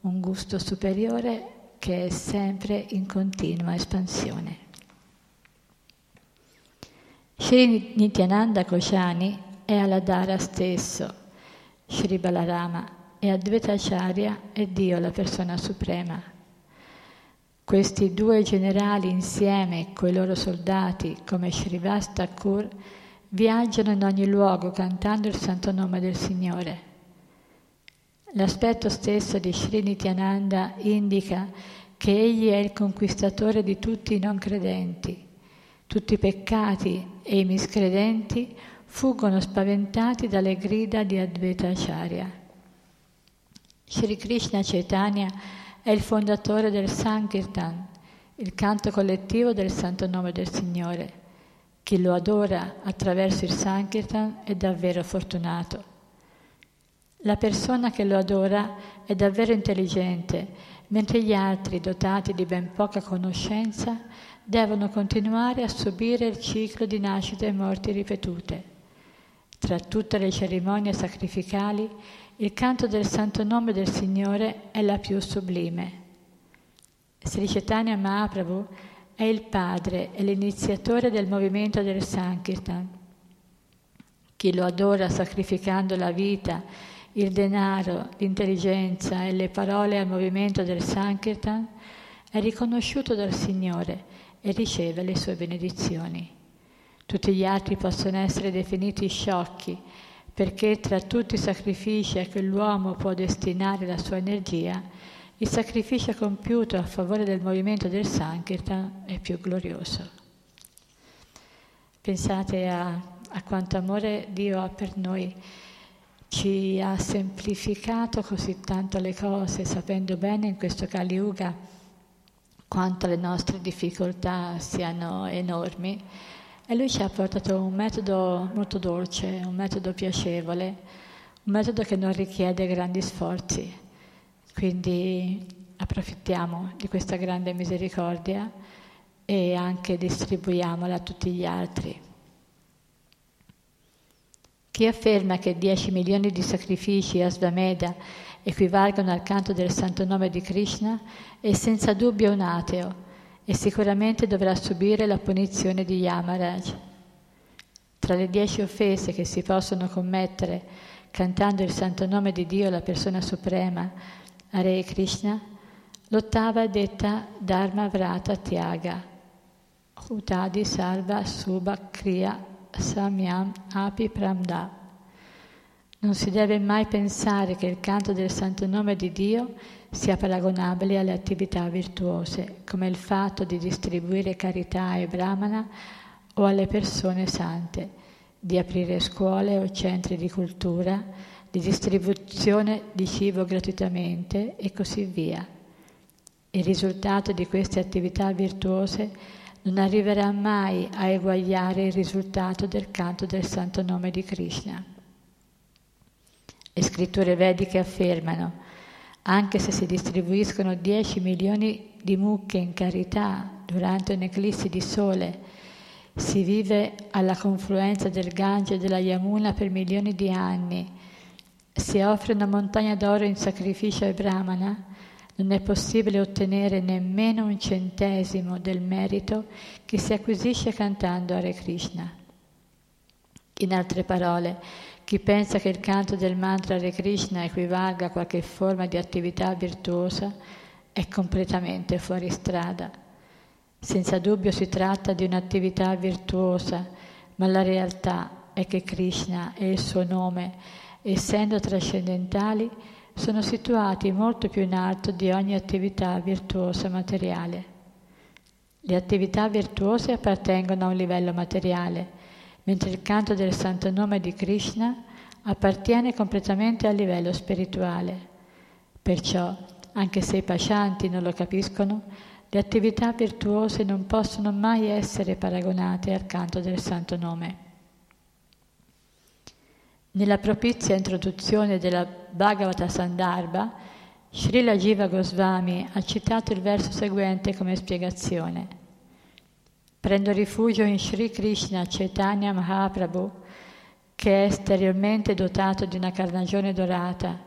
un gusto superiore che è sempre in continua espansione. Sri Nityananda Koshani è Aladara stesso, Sri Balarama e Advaita Acharya è Dio, la persona suprema. Questi due generali insieme coi loro soldati, come Srivasta Thakur, viaggiano in ogni luogo cantando il santo nome del Signore. L'aspetto stesso di Sri Nityananda indica che egli è il conquistatore di tutti i non credenti. Tutti i peccati e i miscredenti fuggono spaventati dalle grida di Advaita Acharya. Sri Krishna Chaitanya è il fondatore del Sankirtan, il canto collettivo del santo nome del Signore. Chi lo adora attraverso il Sankirtan è davvero fortunato. La persona che lo adora è davvero intelligente, mentre gli altri, dotati di ben poca conoscenza, devono continuare a subire il ciclo di nascite e morti ripetute. Tra tutte le cerimonie sacrificali, il canto del santo nome del Signore è la più sublime. Sri Chaitanya Mahaprabhu è il padre e l'iniziatore del movimento del Sankirtan. Chi lo adora sacrificando la vita, il denaro, l'intelligenza e le parole al movimento del Sankirtan è riconosciuto dal Signore e riceve le sue benedizioni. Tutti gli altri possono essere definiti sciocchi perché tra tutti i sacrifici a cui l'uomo può destinare la sua energia, il sacrificio compiuto a favore del movimento del Sankirtan è più glorioso. Pensate a, a quanto amore Dio ha per noi, ci ha semplificato così tanto le cose, sapendo bene in questo Kali Yuga quanto le nostre difficoltà siano enormi e lui ci ha portato un metodo molto dolce, un metodo piacevole, un metodo che non richiede grandi sforzi. Quindi approfittiamo di questa grande misericordia e anche distribuiamola a tutti gli altri. Chi afferma che 10 milioni di sacrifici a Svameda equivalgono al canto del santo nome di Krishna è senza dubbio un ateo e sicuramente dovrà subire la punizione di Yamaraj. Tra le dieci offese che si possono commettere cantando il santo nome di Dio, la persona suprema, Hare Krishna, l'ottava è detta Dharma Vrata Tyaga, Hutadi Salva Subha Kriya Samyam Api Pramda. Non si deve mai pensare che il canto del santo nome di Dio sia paragonabile alle attività virtuose, come il fatto di distribuire carità ai brahmana o alle persone sante, di aprire scuole o centri di cultura, di distribuzione di cibo gratuitamente e così via. Il risultato di queste attività virtuose non arriverà mai a eguagliare il risultato del canto del santo nome di Krishna. Le scritture vediche affermano, anche se si distribuiscono 10 milioni di mucche in carità durante un'eclissi di sole, si vive alla confluenza del Gange e della Yamuna per milioni di anni, si offre una montagna d'oro in sacrificio ai Brahmana, non è possibile ottenere nemmeno un centesimo del merito che si acquisisce cantando Hare Krishna. In altre parole, chi pensa che il canto del mantra Hare Krishna equivalga a qualche forma di attività virtuosa è completamente fuori strada. Senza dubbio si tratta di un'attività virtuosa, ma la realtà è che Krishna e il suo nome, essendo trascendentali, sono situati molto più in alto di ogni attività virtuosa materiale. Le attività virtuose appartengono a un livello materiale, mentre il canto del santo nome di Krishna appartiene completamente al livello spirituale. Perciò, anche se i pascianti non lo capiscono, le attività virtuose non possono mai essere paragonate al canto del santo nome. Nella propizia introduzione della Bhagavata Sandarbha, Srila Jiva Goswami ha citato il verso seguente come spiegazione. Prendo rifugio in Sri Krishna Chaitanya Mahaprabhu, che è esteriormente dotato di una carnagione dorata,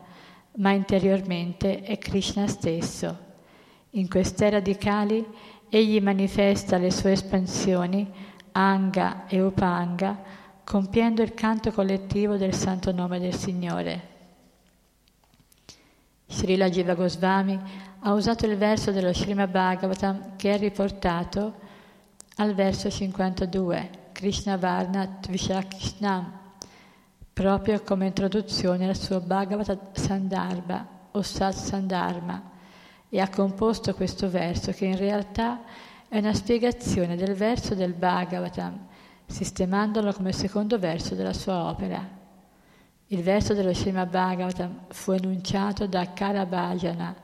ma interiormente è Krishna stesso. In quest'era di Kali egli manifesta le sue espansioni, Anga e Upanga, compiendo il canto collettivo del santo nome del Signore. Srila Jiva Goswami ha usato il verso dello Srimad Bhagavatam che è riportato al verso 52, Krishna Varna Tvishakishnam, proprio come introduzione al suo Bhagavata Sandarbha o Sat Sandharma, e ha composto questo verso che in realtà è una spiegazione del verso del Bhagavatam, sistemandolo come secondo verso della sua opera. Il verso dello Srimad Bhagavatam fu enunciato da Karabhajana,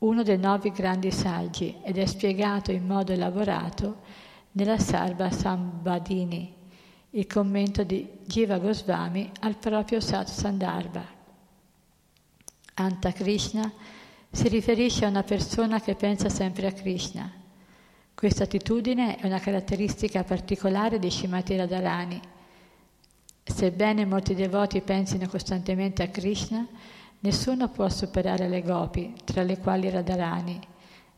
uno dei nove grandi saggi, ed è spiegato in modo elaborato nella Sarva Sambadini, il commento di Jiva Goswami al proprio Sat Sandarbha. Anta Krishna si riferisce a una persona che pensa sempre a Krishna. Questa attitudine è una caratteristica particolare di Shimati Radharani. Sebbene molti devoti pensino costantemente a Krishna, nessuno può superare le gopi, tra le quali Radharani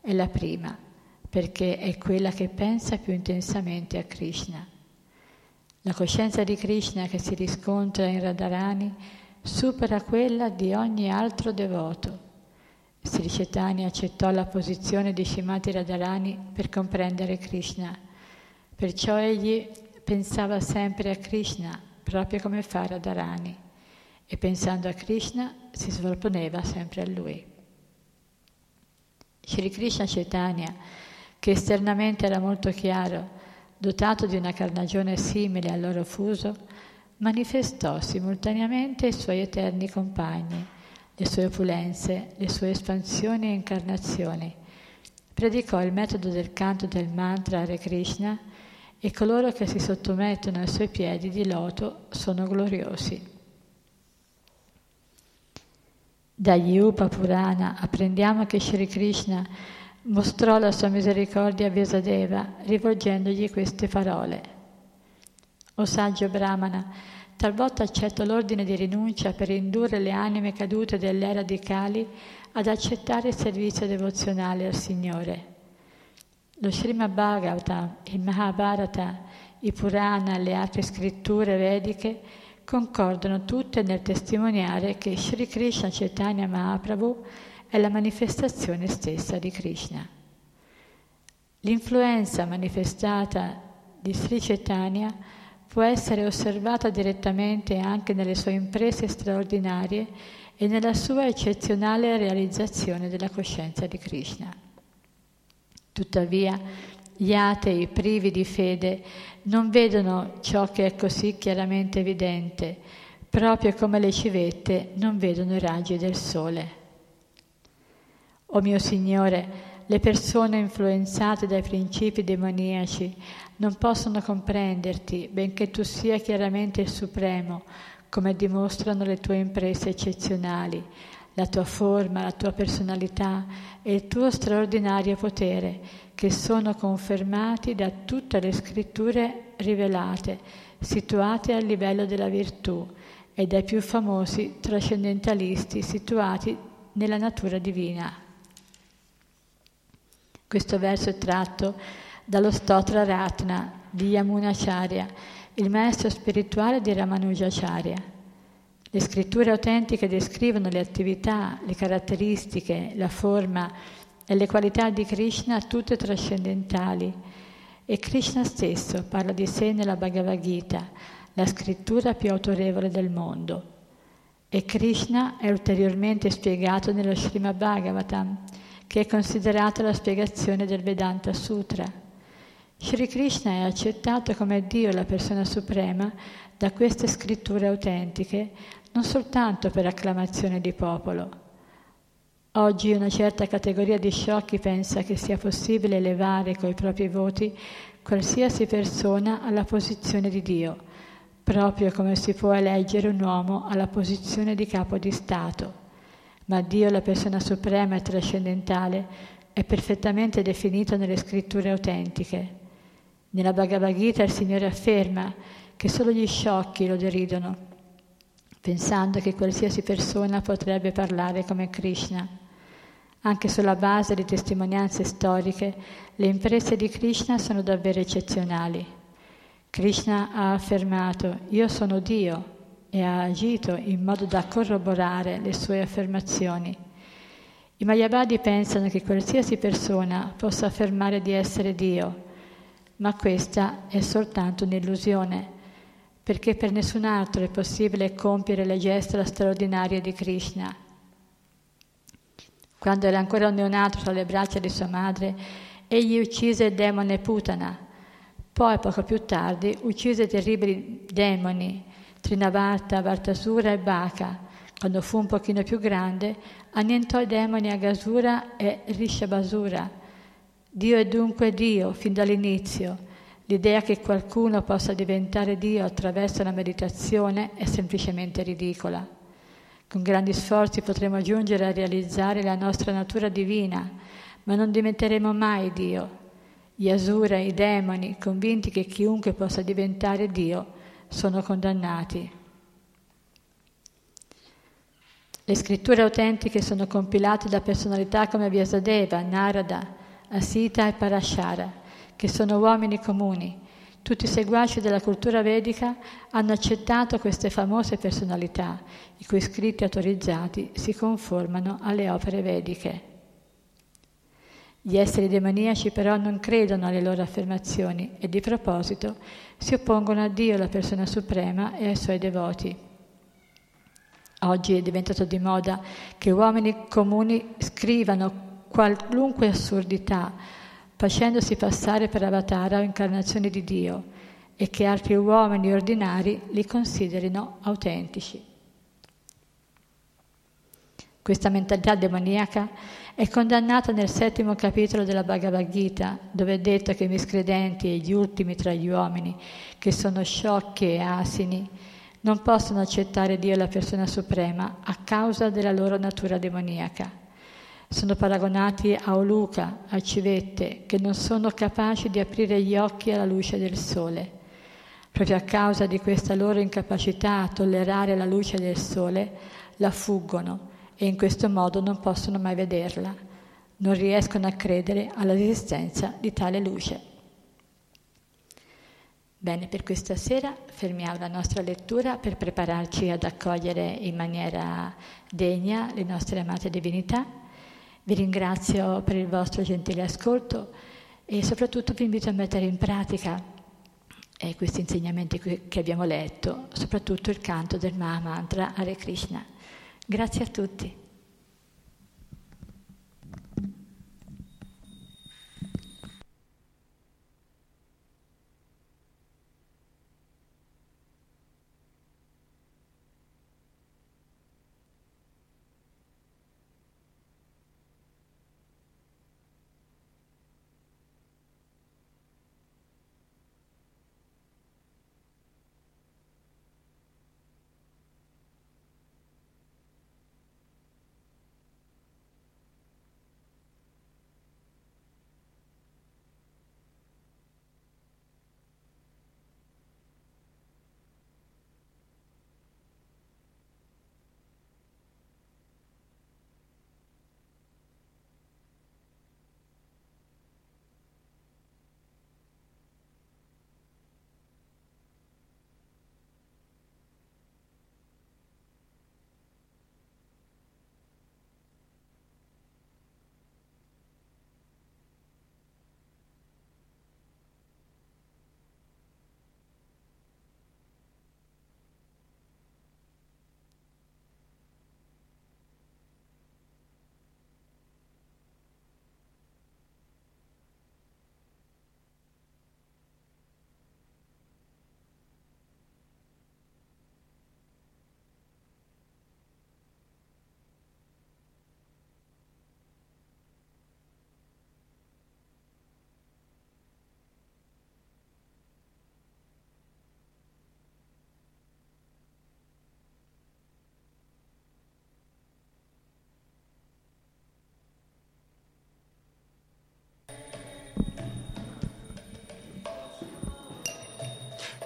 è la prima perché è quella che pensa più intensamente a Krishna. La coscienza di Krishna che si riscontra in Radharani supera quella di ogni altro devoto. Sri Chaitanya accettò la posizione di Shimati Radharani per comprendere Krishna, perciò egli pensava sempre a Krishna, proprio come fa Radharani, e pensando a Krishna si sovrapponeva sempre a lui. Sri Krishna Chaitanya che esternamente era molto chiaro, dotato di una carnagione simile al loro fuso, manifestò simultaneamente i suoi eterni compagni, le sue opulenze, le sue espansioni e incarnazioni. Predicò il metodo del canto del mantra Hare Krishna e coloro che si sottomettono ai suoi piedi di loto sono gloriosi. Dagli Upa Purana apprendiamo che Sri Krishna mostrò la sua misericordia a Vyasadeva rivolgendogli queste parole. O saggio Brahmana, talvolta accetto l'ordine di rinuncia per indurre le anime cadute dell'era di Kali ad accettare il servizio devozionale al Signore. Lo Srimad Bhagavatam, il Mahabharata, i Purana e le altre scritture vediche concordano tutte nel testimoniare che Sri Krishna Chaitanya Mahaprabhu è la manifestazione stessa di Krishna. L'influenza manifestata di Sri Chaitanya può essere osservata direttamente anche nelle sue imprese straordinarie e nella sua eccezionale realizzazione della coscienza di Krishna. Tuttavia, gli atei privi di fede non vedono ciò che è così chiaramente evidente, proprio come le civette non vedono i raggi del sole. O mio Signore, le persone influenzate dai principi demoniaci non possono comprenderti, benché tu sia chiaramente il Supremo, come dimostrano le tue imprese eccezionali, la tua forma, la tua personalità e il tuo straordinario potere, che sono confermati da tutte le scritture rivelate, situate a livello della virtù, e dai più famosi trascendentalisti situati nella natura divina. Questo verso è tratto dallo Stotra Ratna di Yamunacharya, il maestro spirituale di Ramanujacharya. Le scritture autentiche descrivono le attività, le caratteristiche, la forma e le qualità di Krishna tutte trascendentali. E Krishna stesso parla di sé nella Bhagavad Gita, la scrittura più autorevole del mondo. E Krishna è ulteriormente spiegato nello Srimad Bhagavatam, che è considerata la spiegazione del Vedanta Sutra. Sri Krishna è accettato come Dio, la persona suprema, da queste scritture autentiche, non soltanto per acclamazione di popolo. Oggi una certa categoria di sciocchi pensa che sia possibile elevare coi propri voti qualsiasi persona alla posizione di Dio, proprio come si può eleggere un uomo alla posizione di capo di Stato ma Dio, la persona suprema e trascendentale, è perfettamente definito nelle scritture autentiche. Nella Bhagavad Gita il Signore afferma che solo gli sciocchi lo deridono, pensando che qualsiasi persona potrebbe parlare come Krishna. Anche sulla base di testimonianze storiche, le imprese di Krishna sono davvero eccezionali. Krishna ha affermato io sono Dio e ha agito in modo da corroborare le sue affermazioni. I Mayavadi pensano che qualsiasi persona possa affermare di essere Dio, ma questa è soltanto un'illusione, perché per nessun altro è possibile compiere le gesta straordinarie di Krishna. Quando era ancora un neonato tra le braccia di sua madre, egli uccise il demone Putana. Poi, poco più tardi, uccise terribili demoni, Trinavarta, Vartasura e Baka. Quando fu un pochino più grande, annientò i demoni Agasura e Rishabasura. Dio è dunque Dio fin dall'inizio. L'idea che qualcuno possa diventare Dio attraverso la meditazione è semplicemente ridicola. Con grandi sforzi potremo giungere a realizzare la nostra natura divina, ma non diventeremo mai Dio. Gli Asura, i demoni, convinti che chiunque possa diventare Dio, sono condannati. Le scritture autentiche sono compilate da personalità come Vyasadeva, Narada, Asita e Parashara, che sono uomini comuni. Tutti i seguaci della cultura vedica hanno accettato queste famose personalità, i cui scritti autorizzati si conformano alle opere vediche. Gli esseri demoniaci però non credono alle loro affermazioni e di proposito si oppongono a Dio, la persona suprema, e ai suoi devoti. Oggi è diventato di moda che uomini comuni scrivano qualunque assurdità, facendosi passare per avatara o incarnazione di Dio, e che altri uomini ordinari li considerino autentici. Questa mentalità demoniaca è condannata nel settimo capitolo della Bhagavad Gita, dove è detto che i miscredenti e gli ultimi tra gli uomini, che sono sciocchi e asini, non possono accettare Dio la persona suprema a causa della loro natura demoniaca. Sono paragonati a Oluca, a civette, che non sono capaci di aprire gli occhi alla luce del sole. Proprio a causa di questa loro incapacità a tollerare la luce del sole, la fuggono e in questo modo non possono mai vederla, non riescono a credere all'esistenza di tale luce. Bene, per questa sera fermiamo la nostra lettura per prepararci ad accogliere in maniera degna le nostre amate divinità. Vi ringrazio per il vostro gentile ascolto e soprattutto vi invito a mettere in pratica eh, questi insegnamenti che abbiamo letto, soprattutto il canto del Maha Mantra Hare Krishna. Grazie a tutti.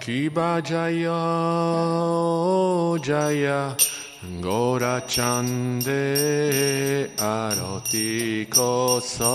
Shiva Jaya oh Jaya Gora Chande Aroti Kosoba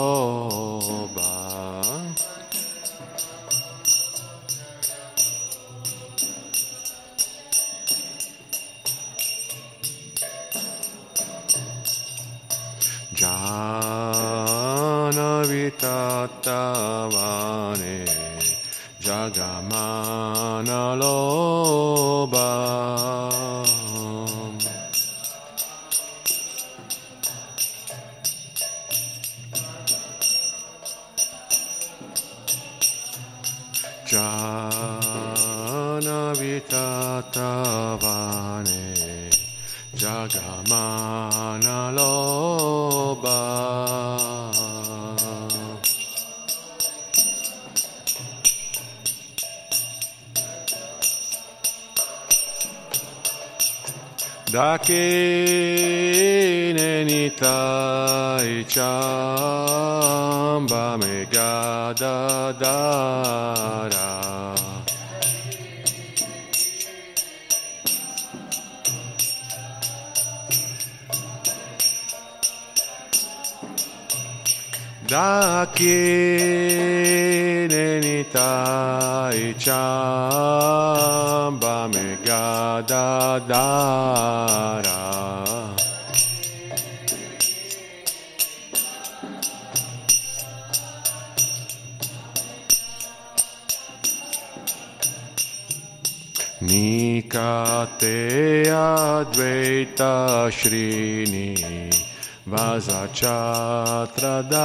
Vasachatradara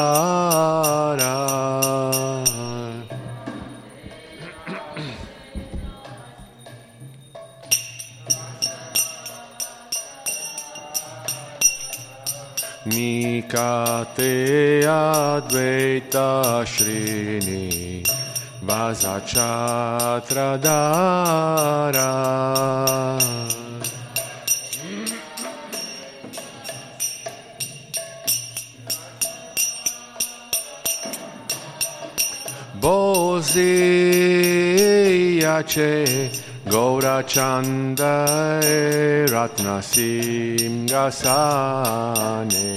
आसाने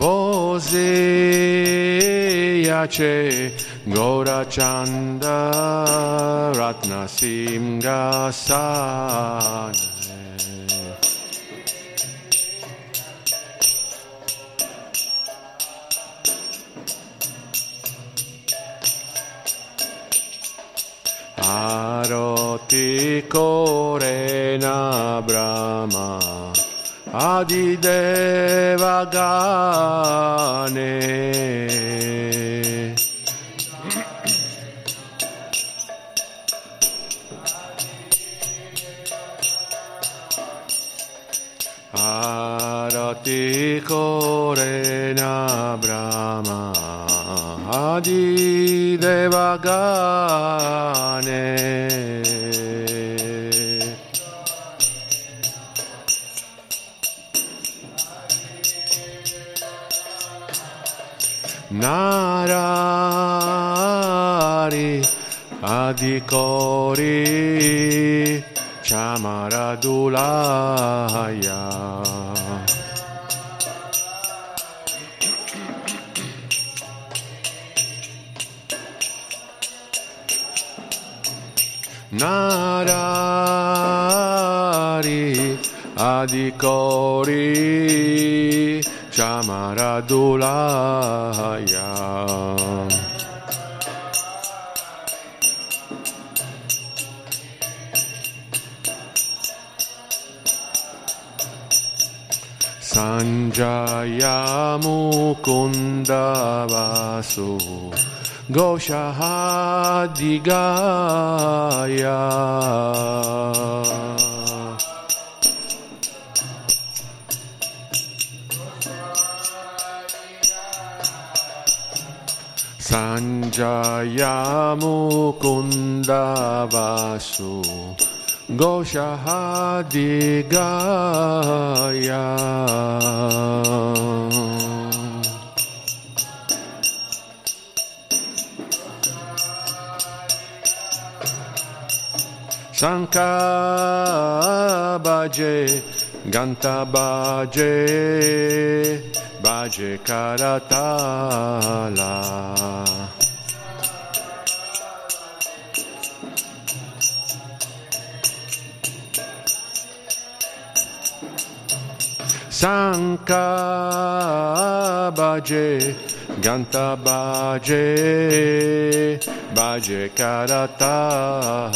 Boze yache Gaurachanda Ratnasim Gasa Adi Devagane. Narari Adikori Chamaradulaya Narari Adikori Chamaradulaya Sanjaya Mukunda Vasu Goshahadigaya Sanjaya Mukunda Vasu Goshahadigaaya. Sanka Baje, Ganta Baje, Baje Karatala. Sanka Baje, Ganta Baje, Baje Karatala.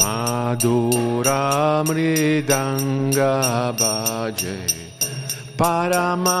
Madhura Mridanga Bhaje Paramarasala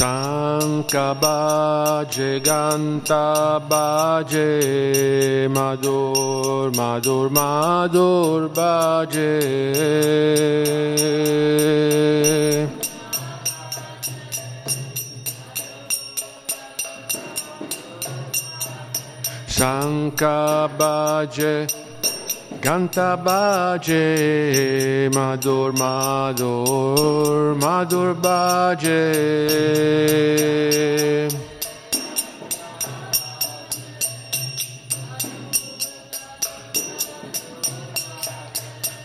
Sanka Bhaje Ganta Bhaje Madhur Madhur Madhur Bhaje. Sanka Bhaje Ganta Bhaje Madhur Madhur Madhur Bhaje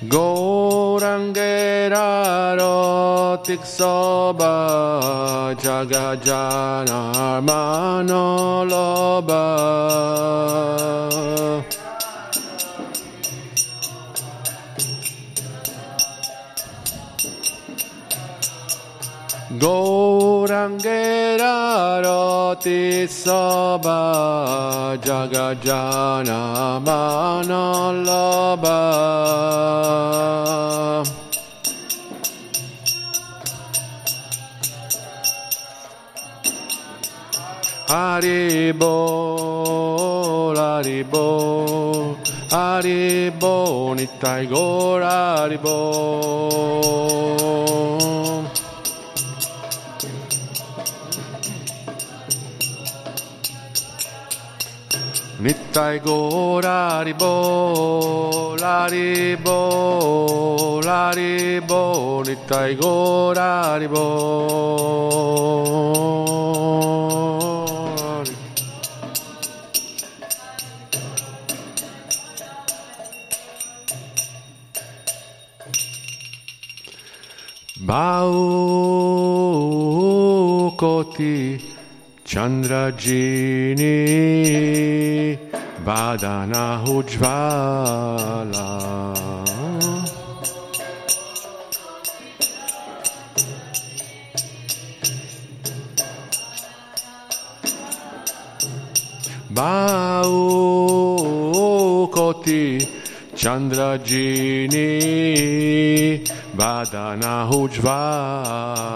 Gorangera Rotik Soba Jagajana Manoloba Gorangera Roti Soba Jagajana Manoloba Haribo, Haribo, Haribo, Nittai Gor Haribo. Nittai Gor Haribo, Haribo, Haribo, Nittai Gor Haribo. Baukoti Chandrajini Vadana Hujvala. Bau Koti Chandrajini Vadana Hujvala.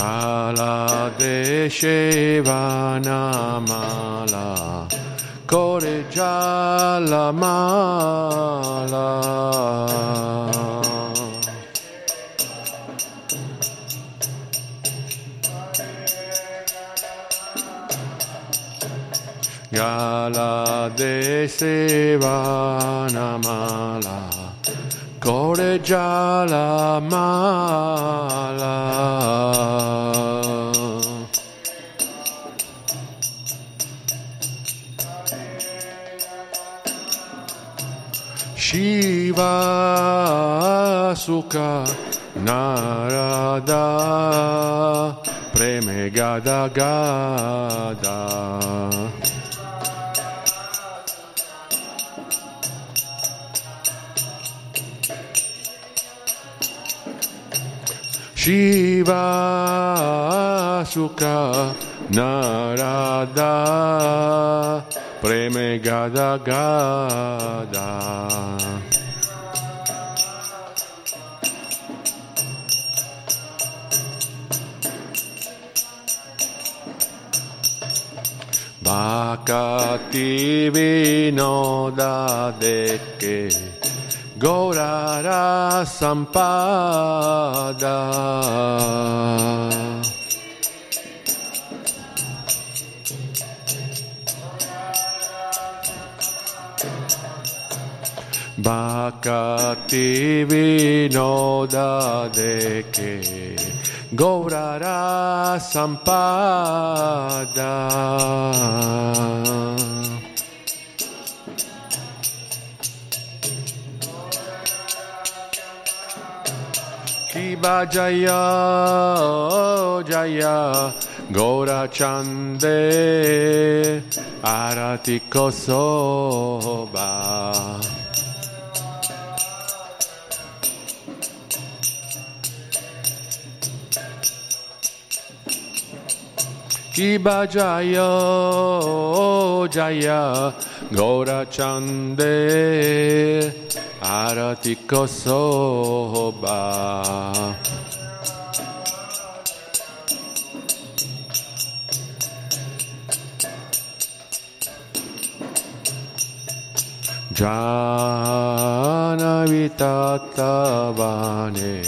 Jaladeshvanamala Kore Jalamala mala. Kore Jala Mala. Shiva Sukha Narada. Preme Gada Shiva Sukha Narada. Preme Gada Gada. Bhakati Vinoda Deke Gaurara Sampada. Bhakati Vinoda Deke Gaurara Sampada. Shiva Jaya oh, Jaya Gora Chande Arati Kosoba. Shiva Jaya oh, Jaya Gora Chande Arati Kosoba. Janavitatavane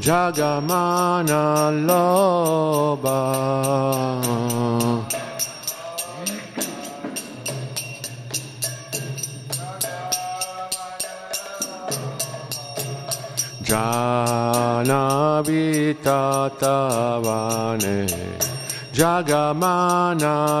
Jagamana Loba Janavitatavane Jagamana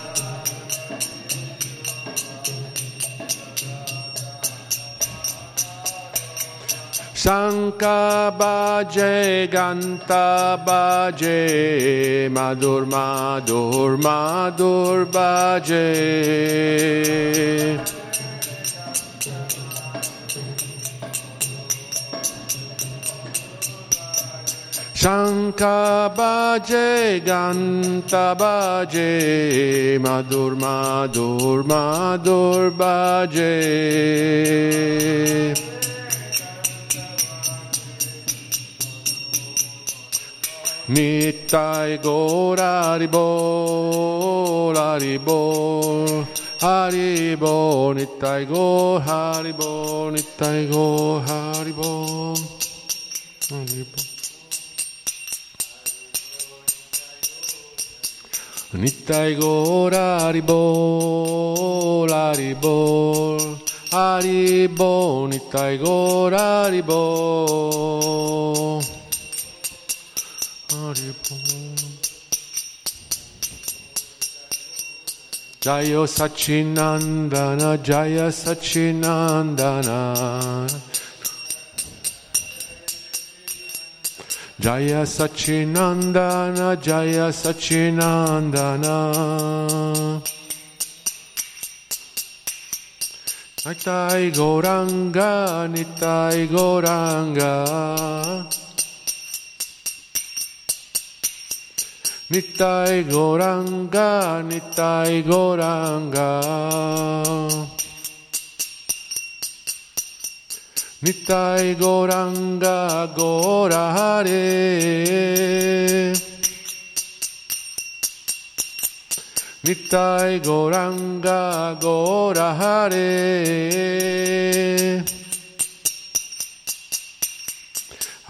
Sanka Baje Ganta Baje Madur Madur Madur Baje Shanka Baje Ganta Baje Madur Madur Madur Baje Nittai Gora Haribol Haribol Haribol Nittai Gor Haribol Nittai Gor Haribol Haribol Nittai Gora Haribol Haribol Haribol Nittai Gora Haribol Jaya Sachinandana, Jaya Sachinandana. Jaya Sachinandana, Jaya Sachinandana. Nitai Goranga, Nitai Goranga. Nittai Goranga, Nittai Goranga. Nittai Goranga, Gorahare. Nittai Goranga Gora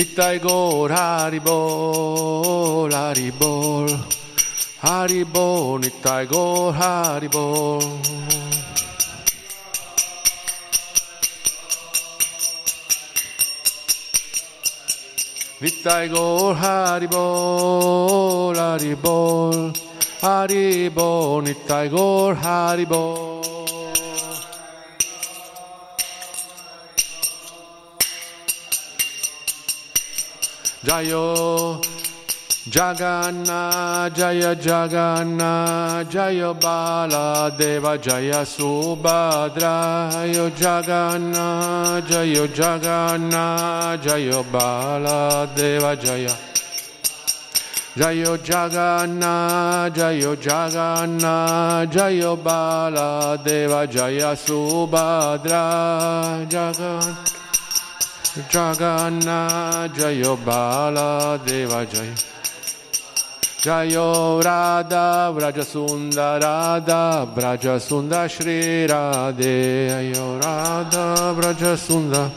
Nitai Gaur Haribol, Haribol, Haribol, Nitai Gaur Haribol. Nitai Gaur Haribol, Haribol, Haribol, Nitai Gaur Haribol. Jayo Jaganna Jaya Jaganna Jaya Bala Deva Jaya Subhadra Jaya Jaganna Jaya Jaganna Jaya Bala Deva Jaya Jayo Jaganna Jayo Jaganna Jayo Bala Deva Jaya Subhadra Jaganna Jaganna Jayo Bala Deva Jaya Jayo Radha Vraja Sunda Radha Vraja Sunda Shri Radhe. Jayo Radha Vraja Sunda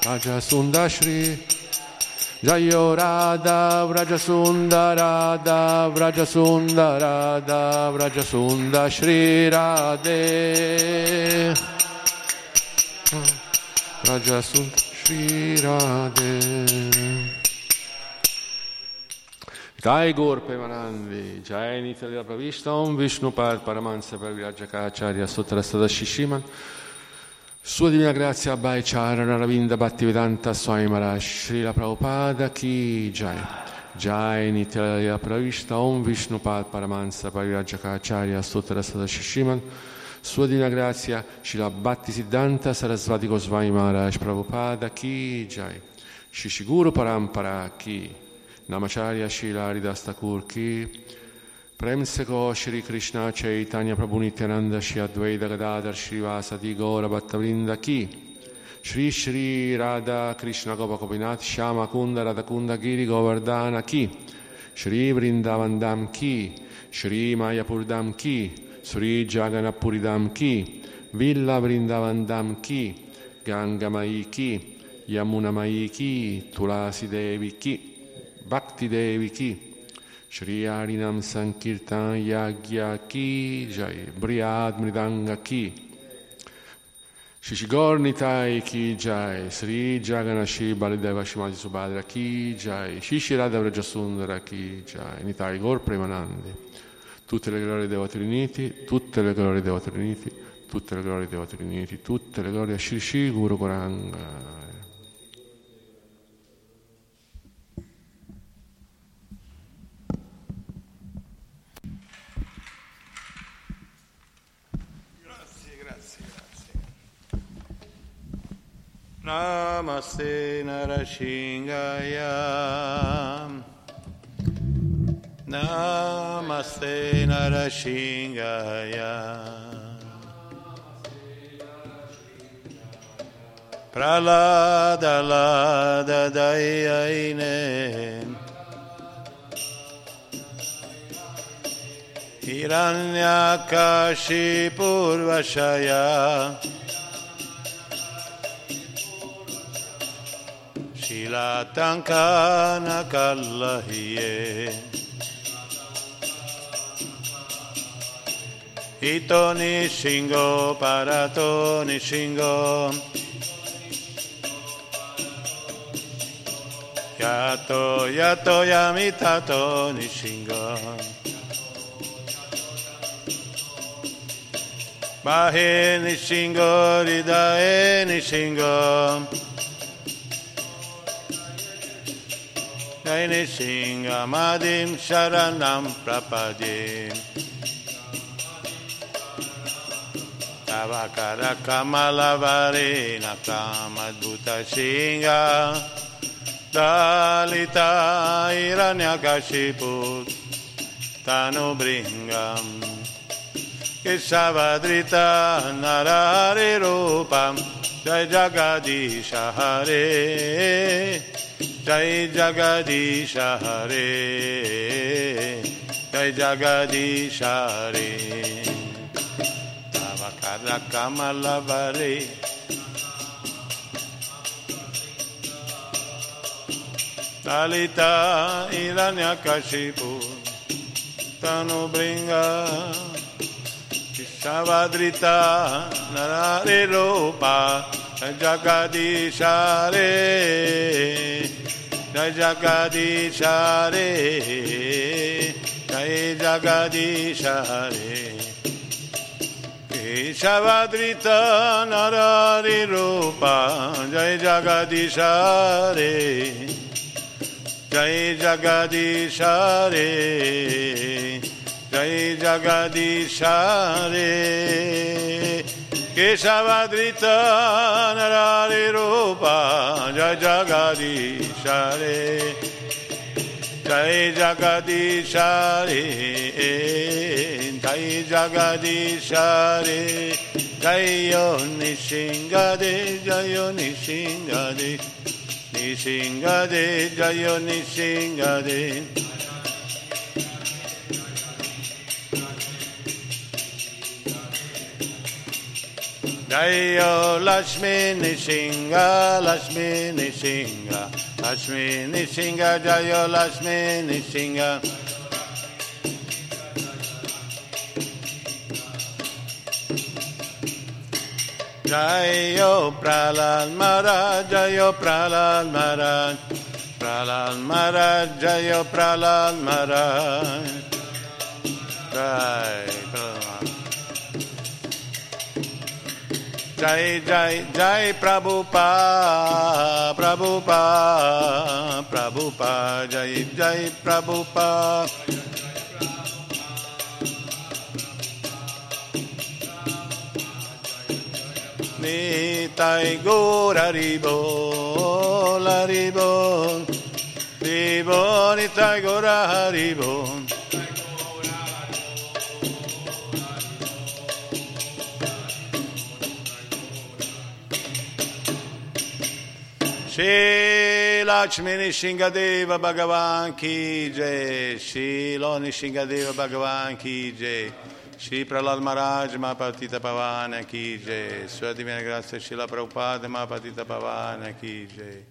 Vraja Sunda Shri. Jayo Radha Vraja Sunda Radha Vraja Sunda Radha Vraja Sunda Shri Radhe. Vraja Sunda Shri Radhe Jai Gaur Premanandi, Jai Pravishta, Om Vishnu Pad Paramansa Parviraja Kacharya Sutra Sada Shishiman, Sua Divina Grazia Bhai Charana Ravinda Bhaktivedanta Swami Maharaj, Srila Prabhupada Ki Jai. Jai Nitya Pravishta, Om Vishnu Pad Paramansa Parviraja Kacharya Sutra Sada Shishiman, Sua Divina Grazia, Srila Bhakti Siddhanta Sarasvati Goswami Maharaj Prabhupada Ki Jai. Shishiguru Parampara Ki Namacharya Shila Haridas Thakur Ki, Prem Seko Shri Krishna Chaitanya Prabhu Nityananda Shri Advaita Gadadhar Shri Vasadi Gaura Bhattavrinda Ki, Shri Shri Radha Krishna Gopa Gopinath Shama Kunda Radha Kunda Giri Govardhana Ki, Shri Vrindavandam Ki, Shri Mayapurdam Ki, Sri Jagannapuridam Ki, Villa Vrindavandam Ki, Ganga Mai Ki, Yamuna Mai Ki, Tulasi Devi Ki, Bhakti Devi Ki, Shri Harinam Sankirtan Yagya Ki, Jai Brihad Mridanga Ki, Shishigornitai Ki Jai, Sri Jaganashi Balideva Shimati Subhadra Ki Jai, Shishirada Vrajasundara Ki Jai, Nitai Gor Premanandi. Tutte le glorie dei Devoti Uniti, tutte le glorie dei Devoti Uniti, tutte le glorie dei Devoti Uniti, tutte le glorie a Shri Shri Guru Goranga. Namaste Narashingaya Namaste Narashingaya. Pralada lada dayaine. Hiranyakashi purvashaya. Shilatankanakallahiye. Shilatankanakallahiye. Ito nishingo parato nishingo Yato yato yamitato nishingo Bahe nishingo ridae nishingo Jaini Singamadim Sharanam Prapadim कमलवरेण कामदुतशृङ्गा दलिताैरण्यकशिपु तनुभृङ्गम् केशवदृता नरहरिरूपं जय जगदीश हरे जय जगदीश हरे जय जगदीश हरे Jai Jagadisha Hare Jai Jagadish Hare Jai Jagadish Hare Tavakara Kamalavare Dalita Iranyakashipu Tanu Bringa Shavadrita Narare Rupa Jagadishare Jai Jagadishare Jai Jagadishare Keshavadrita Narari Rupa Jai Jagadishare Jai Jagadishare Jai Jagadishare Narari Rupa Jai Jagadishare Jai Jagadishare Jai Jagadishare Jayo Nishingade Jayo Nishingade Nishingade Jayo Nishingade Jayo Lashmi Nishinga, Lashmi Nishinga, Lashmi Nishinga, Jayo Lashmi Nishinga. Jayo Pralal Maharaj, Jayo Pralal Maharaj, Pralal Maharaj, Jayo Pralal Maharaj. Jai Pralal Jai Jai Jai Prabhupada Prabhupada Prabhupada Jai Jai Prabhupada Nitai Gora Ribo Laribo Ribo Nitai Gora Ribo Shri Lakshmi Nishingadeva Bhagavan Ki Jai Shri Lo Nishingadeva Bhagavan Ki Jai Shri Pralal Maharaj Mahapatita Pavana Ki Jai. Sua Divina Grazia Shila Prabhupada Mahapatita Pavana Ki Jai.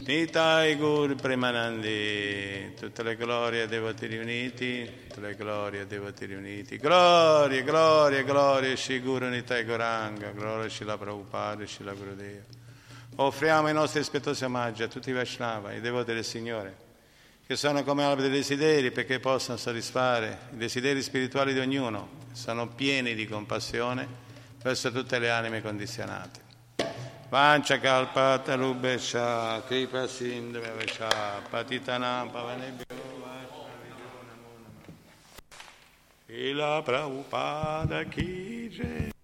Nitai Gur Premanandi. Tutte le glorie ai devoti riuniti tutte le glorie ai devoti riuniti. Gloria, gloria, gloria Shri Guru Nitai Goranga gloria Shila Prabhupada Shila Gurudeva Offriamo i nostri rispettosi omaggi a tutti i Vaishnava, i devoti del Signore, che sono come alberi dei desideri perché possono soddisfare i desideri spirituali di ognuno, sono pieni di compassione verso tutte le anime condizionate. Vancha kalpata rubesha, kripa sindhavesha, patitanam pavanebhyo Ila Prabhupada ki.